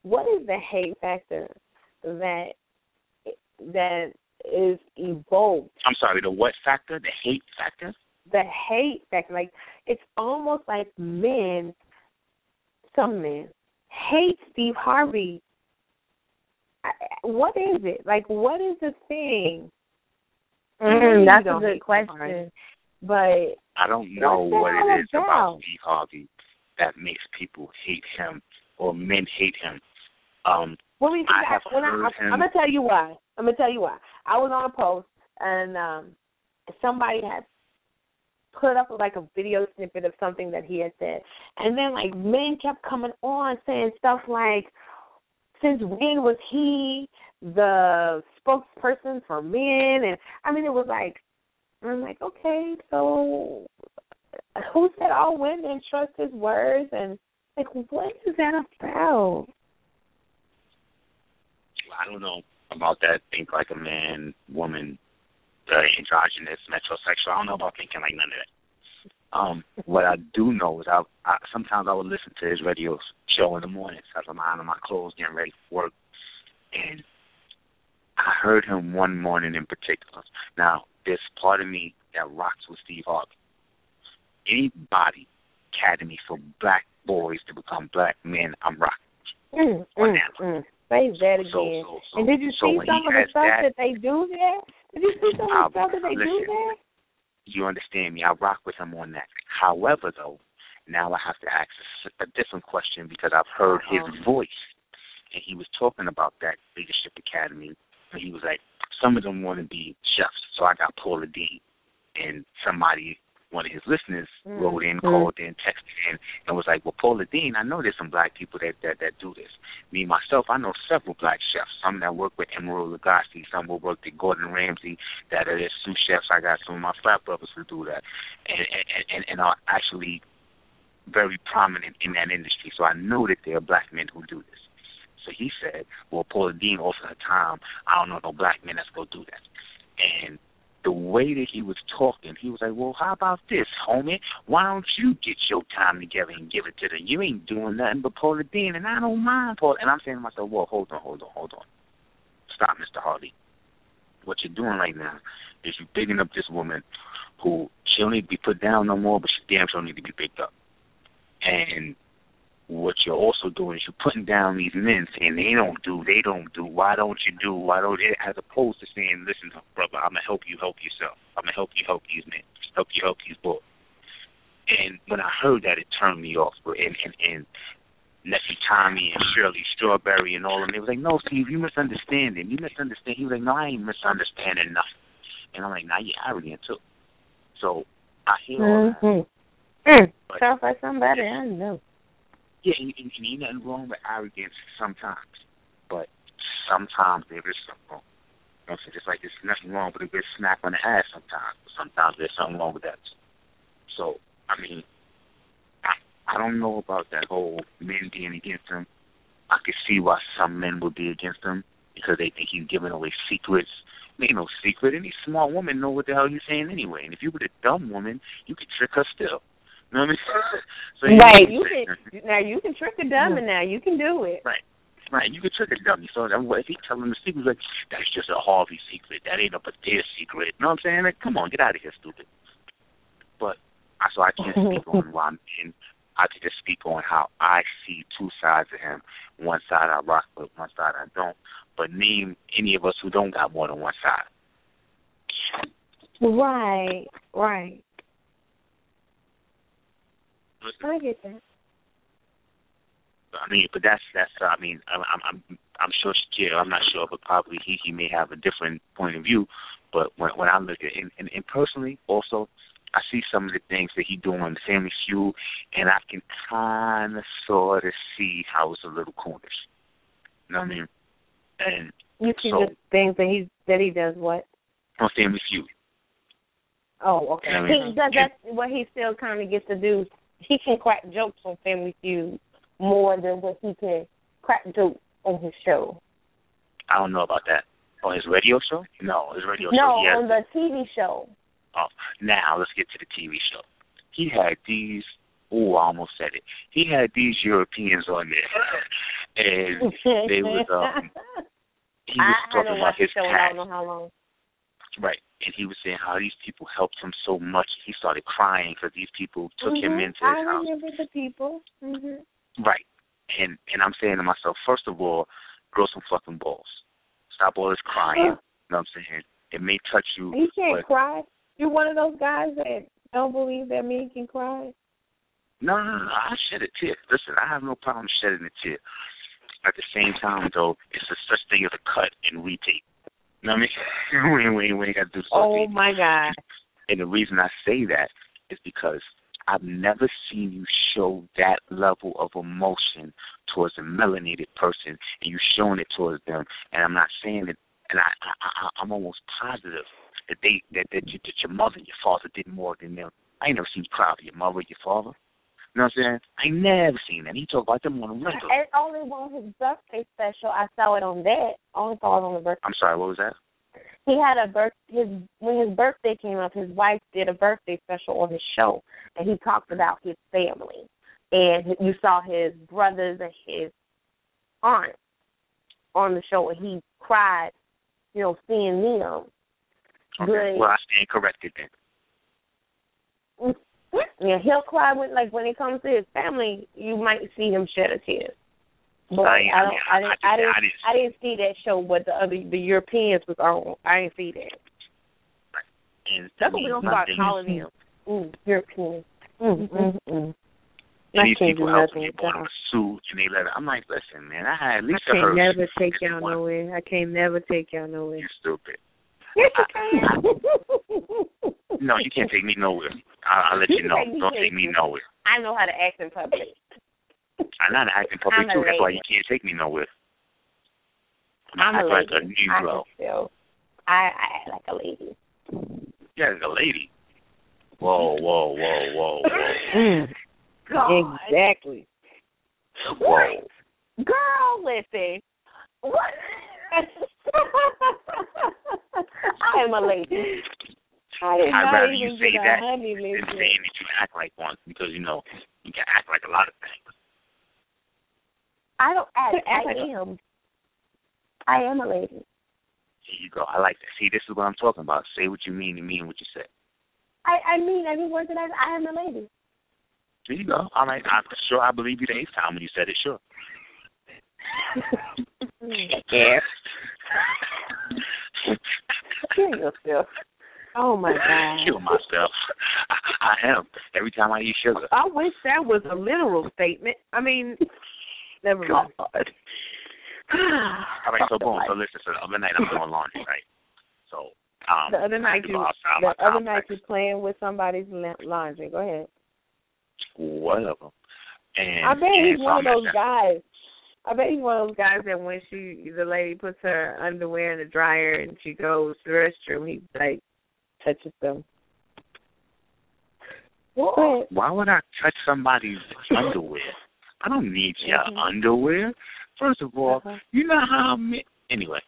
what is the hate factor that that is evoked I'm sorry, the what factor? The hate factor? the hate factor. Like it's almost like men, some men, hate Steve Harvey. I, what is it? Like what is the thing? Mm, that's a good question. Harvey, But I don't know what it is about about? Steve Harvey that makes people hate him or men hate him. Um, Well, I I have when I, heard I, him- I'm gonna tell you why. I'm gonna tell you why. I was on a post and um somebody had put up like a video snippet of something that he had said, and then like men kept coming on saying stuff like, "Since when was he the spokesperson for men?" And I mean, it was like, I'm like, okay, so who said all women trust his words? And like, what is that about? I don't know about that. Think like a man, woman, uh, androgynous, metrosexual. I don't know about thinking like none of that. Um, what I do know is I, I sometimes I would listen to his radio show in the mornings as I'm ironing my clothes, getting ready for work, and I heard him one morning in particular. Now, there's part of me that rocks with Steve Harvey. Anybody academy for black boys to become black men, I'm rocking. Mm, mm, mm. Say that again. So, so, so, and did you see some of the stuff that, that, they do there? Did you see some of the stuff that they do there? You understand me. I rock with him on that. However, though, now I have to ask a, a different question because I've heard his Uh-huh. voice, and he was talking about that leadership academy. And he was like, some of them want to be chefs, so I got Paula Deen, and somebody one of his listeners Mm. wrote in, Mm. called in, texted in, and was like, "Well, Paula Deen, I know there's some black people that that that do this. Me myself, I know several black chefs. Some that work with Emeril Lagasse, some will work with Gordon Ramsay. That are sous chefs. I got some of my frat brothers who do that, and and and, and are actually very prominent in that industry. So I know that there are black men who do this. So he said, "Well, Paula Deen offered her time. I don't know no black men that's go do that." And the way that he was talking, he was like, "Well, how about this, homie? Why don't you get your time together and give it to them? You ain't doing nothing but Paula Deen, and I don't mind Paula." And I'm saying to myself, "Well, hold on, hold on, hold on. Stop, Mister Hardy. What you're doing right now is you bigging up this woman who she don't need to be put down no more, but she damn sure need to be picked up. And what you're also doing is you're putting down these men saying they don't do, they don't do, why don't you do, why don't it as opposed to saying, Listen, brother, I'm gonna help you help yourself. I'm gonna help you help these men, help you help these boys. And when I heard that it turned me off and and, and Nephew Tommy and Shirley Strawberry and all of them, they was like, No, Steve, you misunderstanding. You misunderstand he was like, No, I ain't misunderstanding nothing. And I'm like, Nah, you're arrogant too. So I hear all that. Mm-hmm. Mm. But- Sounds like somebody I know. Yeah, and, and, and ain't nothing wrong with arrogance sometimes, but sometimes there is something wrong. You know what I'm saying? Just like there's nothing wrong with a good smack on the ass sometimes, but sometimes there's something wrong with that. So, I mean, I I don't know about that whole men being against him. I could see why some men would be against him because they think he's giving away secrets. It ain't no secret. Any smart woman know what the hell he's saying anyway. And if you were a dumb woman, you could trick her still. You know what I mean? so Right. you You can now you can trick a dummy now. You can do it. Right, Right, you can trick a dummy. So that- if he telling the secret, like that's just a Harvey secret. That ain't a Padilla secret. You know what I'm saying? Like, come on, get out of here, stupid. But I so I can't speak on why I'm in. I could just speak on how I see two sides of him. One side I rock with, one side I don't. But name any of us who don't got more than one side. Right. Right. I get that. I mean, but that's that's. Uh, I mean, I'm I'm I'm, sure Shakir. I'm not sure, but probably he he may have a different point of view. But when when I look at and, and, and personally, also, I see some of the things that he doing on Family Feud, and I can kind of sort of see how it's a little coonish. You know what I mean? And You see So- the things that he that he does what? on Family Feud, Oh, okay. Yeah, I mean- he does that's what he still kind of gets to do. He can crack jokes on Family Feud more than what he can crack jokes on his show. I don't know about that. On his radio show? No, his radio no, show. Has on the TV show. Oh, now let's get to the TV show. He had these. Oh, I almost said it. He had these Europeans on there, and they was um. He was I talking haven't about his in I don't know how long. Right? And he was saying how these people helped him so much. He started crying because these people took him Mhm. into his I house, remember the people. hmm right? And and I'm saying to myself, first of all, grow some fucking balls. Stop all this crying. you know what I'm saying? It may touch you, You can't but cry. You're one of those guys that don't believe that men can cry. No, no, no, I shed a tear. Listen, I have no problem shedding a tear. At the same time, though, it's a such thing as a cut and retake. You know what I mean? we, ain't- we, ain't- we ain't got to do Oh my God. And the reason I say that is because I've never seen you show that level of emotion towards a melanated person, and you showing it towards them. And I'm not saying it, and I, I, I I'm almost positive that they that that, you, that your mother and your father did more than them. I ain't never seen you cry for your mother or your father. You know what I'm saying? I never seen that. He talk about them on the regular. And only on his birthday special, I saw it on that. I only saw it on the birthday. I'm sorry, what was that? He had a birth his when his birthday came up. His wife did a birthday special on his show, and he talked about his family. And you saw his brothers and his aunt on the show, and he cried, you know, seeing them. Okay. Well, I stand corrected then. Mm. Yeah, he'll cry when like when it comes to his family. You might see him shed a tear. But I- I, I don't. mean, I, I- didn't. I I, didn't. I didn't- I didn't see that show. What the other the Europeans was on. I didn't see that. And That's what we're gonna start calling them. Mm, Europeans. Mm, mm, mm. And these people do help nothing me with bought y'all. him a suit and they let it. I'm like, listen, man, I had at least a can't never take y'all nowhere. I can't never take y'all nowhere. You stupid. Yes, you can. No, you can't take me nowhere. I'll, I'll let You you know. take Don't take me nowhere. I know how to act in public. I know how to act in public I'm too. That's why you can't take me nowhere. I'm I a act like a Negro. I feel. I, I act like a lady. Yeah, a lady. Whoa, whoa, whoa, whoa, whoa, God. exactly. whoa. Girl, listen. What? I am a lady. I did I'd rather you say a that honey than saying that you act like one because you know you can act like a lot of things. I don't act. Act I like am. I am a lady. Here you go. I like that. See, this is what I'm talking about. Say what you mean and mean what you say. I I mean every word that I I am a lady. There you go. All right. I'm sure I believe you the eighth time when you said it. Sure. Yeah. Kill yourself. Oh my God. Kill myself. I, I am. Every time I eat sugar. I wish that was a literal statement. I mean, never God. mind. All right, so boom. So listen. So the other night I'm doing laundry, right? So um, the other night you, the my other night complex, you playing with somebody's laundry. Go ahead. whatever. And I bet and he's so one of I'm at those guys. I bet he's one of those guys that when she the lady puts her underwear in the dryer and she goes to the restroom, he like touches them. Well, why would I touch somebody's underwear? I don't need your Mhm. underwear. First of all, Uh-huh. you know how me. Anyway,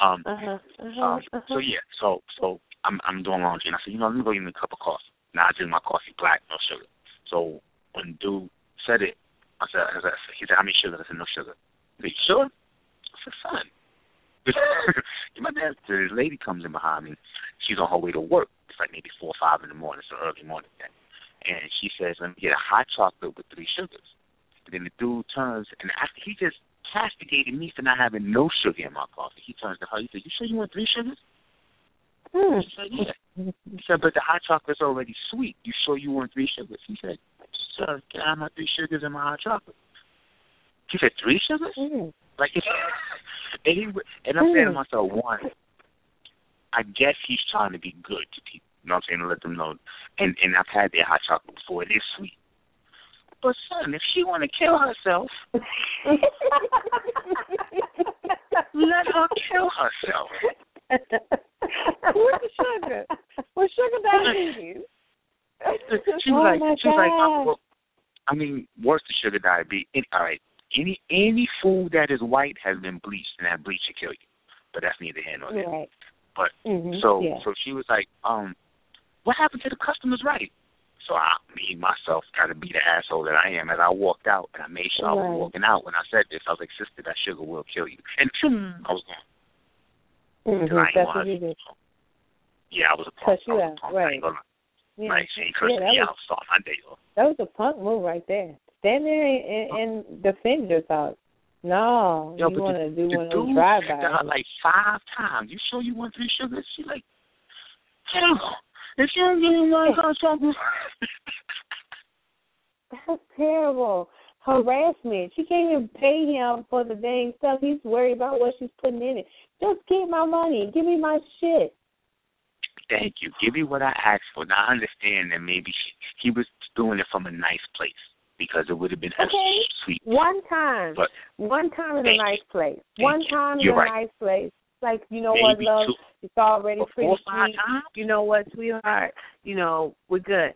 um, Uh huh. Uh-huh. um, uh-huh. so yeah, so so I'm I'm doing laundry, and I said, you know, let me go get me a cup of coffee. Now I drink my coffee black, no sugar. So when dude said it, I said, I said he said, how many sugar? I said, no sugar. He said, sure? I said, son. my dad, this lady comes in behind me. She's on her way to work. It's like maybe four or five in the morning. It's an early morning thing. And she says, let me get a hot chocolate with three sugars. And then the dude turns, and after he just castigated me for not having no sugar in my coffee, he turns to her. He said, you sure you want three sugars? Hmm. She said, yeah. He said, but the hot chocolate's already sweet. You sure you want three sugars? He said, sir, can I have my three sugars in my hot chocolate? He said, three sugars? Mm. Like, and he, and I'm saying to myself, one, I guess he's trying to be good to people. You know what I'm saying? To let them know. And and I've had their hot chocolate before. It is sweet. But son, if she want to kill herself, let her kill herself. Where's the sugar? What sugar diabetes? She was oh like, my she was like, God. well, I mean, worse than sugar diabetes. Any, all right, any any food that is white has been bleached, and that bleach should kill you. But that's neither here nor there. Right. But Mhm. So yeah. so she was like, um, what happened to the customers right? So I me myself got to be the asshole that I am as I walked out and I made sure I was walking out when I said this. I was like, sister, that sugar will kill you. And phew, I was gone. Mhm, 'Cause I That's what you did. Yeah, I was a punk. Cut you I was out, a punk. right. I ain't gonna, Yeah. Like she ain't yeah, that me was out. Start my day off. that was a punk move right there. Stand there and, and, and defend yourself. No, Yo, you want to do the one of those drive her like five times, "You sure you want three sugars?" She like, hell, if you don't give me one something. That's terrible. Harassment. She can't even pay him for the dang stuff. He's worried about what she's putting in it. Just give my money. Give me my shit. Thank you. Give me what I asked for. Now I understand that maybe she, he was doing it from a nice place because it would have been Okay. sweet. One time. But One time in a nice place. Thank One you. time in You're a right. nice place. Like, you know what, love? two, It's already pretty sweet. times. You know what, sweetheart? You know, we're good.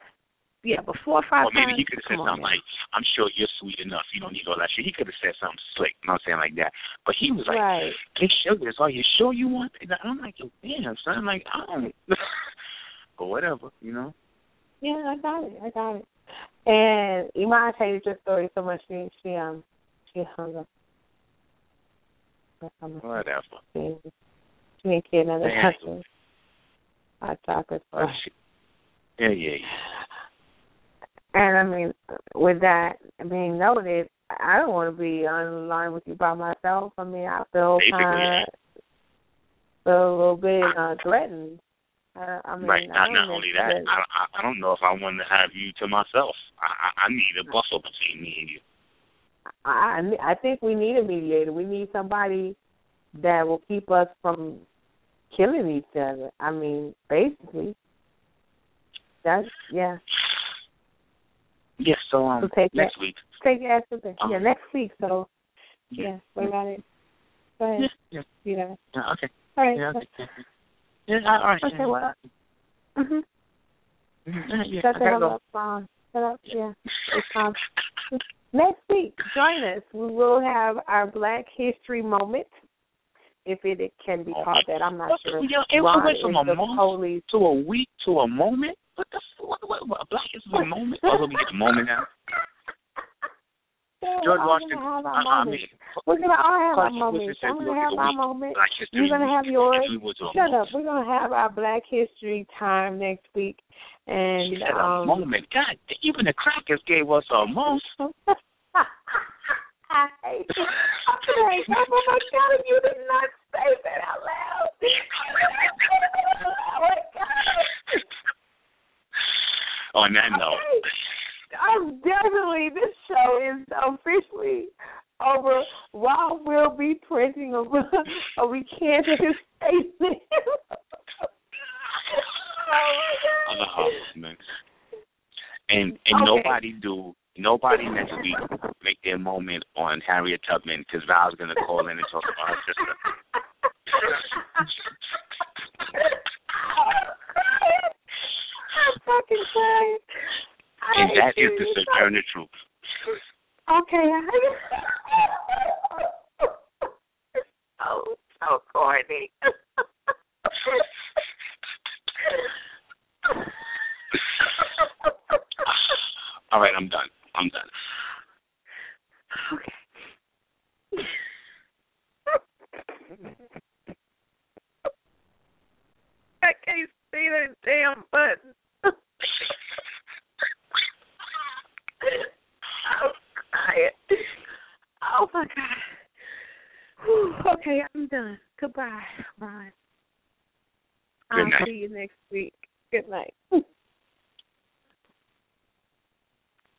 Yeah, but four or five Or maybe times. he could have said something now. like, "I'm sure you're sweet enough. You don't need all that shit." He could have said something slick. You know what I'm saying like that. But he was like, right. "Hey, sugars, are you sure you want?" it?" And I'm like, "Yo, damn, son. I'm like, I don't." but whatever, you know. Yeah, I got it. I got it. And Iman hated your story so much she she um she hung up. Whatever. She she didn't care nothing Damn. about you. Hot chocolate. But she, yeah, yeah, yeah. And I mean, with that being noted, I don't want to be on the line with you by myself. I mean, I feel kind of feel a little bit uh, threatened. I, I mean, right. I Not only that, I, I don't know if I want to have you to myself. I I, I need a buffer between me and you. I I think we need a mediator. We need somebody that will keep us from killing each other. I mean, basically. That's yeah. Yes. So um, So take next that. week. Take your ass with it. Um, yeah, next week. So Yeah. yeah, what about it? Go ahead. Yeah. Yeah. Yeah okay. All right. Yeah. Okay. Yeah. All right. Okay. Well. Mhm. Yeah, Shut I the hell go. up, Ron. Shut up. Yeah. It's time. Next week, join us. We will have our Black History moment, if it, can be called that. I'm not sure. yeah, it went from a month police. to a week to a moment. What the what, what, what a black history is a moment? Oh, we get a moment now. Yeah, George Washington. gonna have our Uh, I moments. mean, We're gonna all have our moments. Said I'm gonna have a my moment. You're gonna have yours. We went to a Shut up. We're gonna have our Black History time next week, She and said a um. moment. God, even the crackers gave us a month. I. Okay, oh my God, you did not say that out loud. oh my God. On that note, Okay. I'm definitely this show is officially over while we'll be printing a, a recanted statement. oh my oh, man. And and Okay. nobody do nobody next week make their moment on Harriet Tubman because Val's gonna call in and talk about her sister. I'm fucking crying. I And that is the sojourner truth. Okay. so oh, so corny. All right, I'm done. I'm done. okay. I can't see the damn button. Oh, I'm crying. Oh my god. Whew, okay, I'm done. Goodbye, Ron. I'll see you next week. Good night.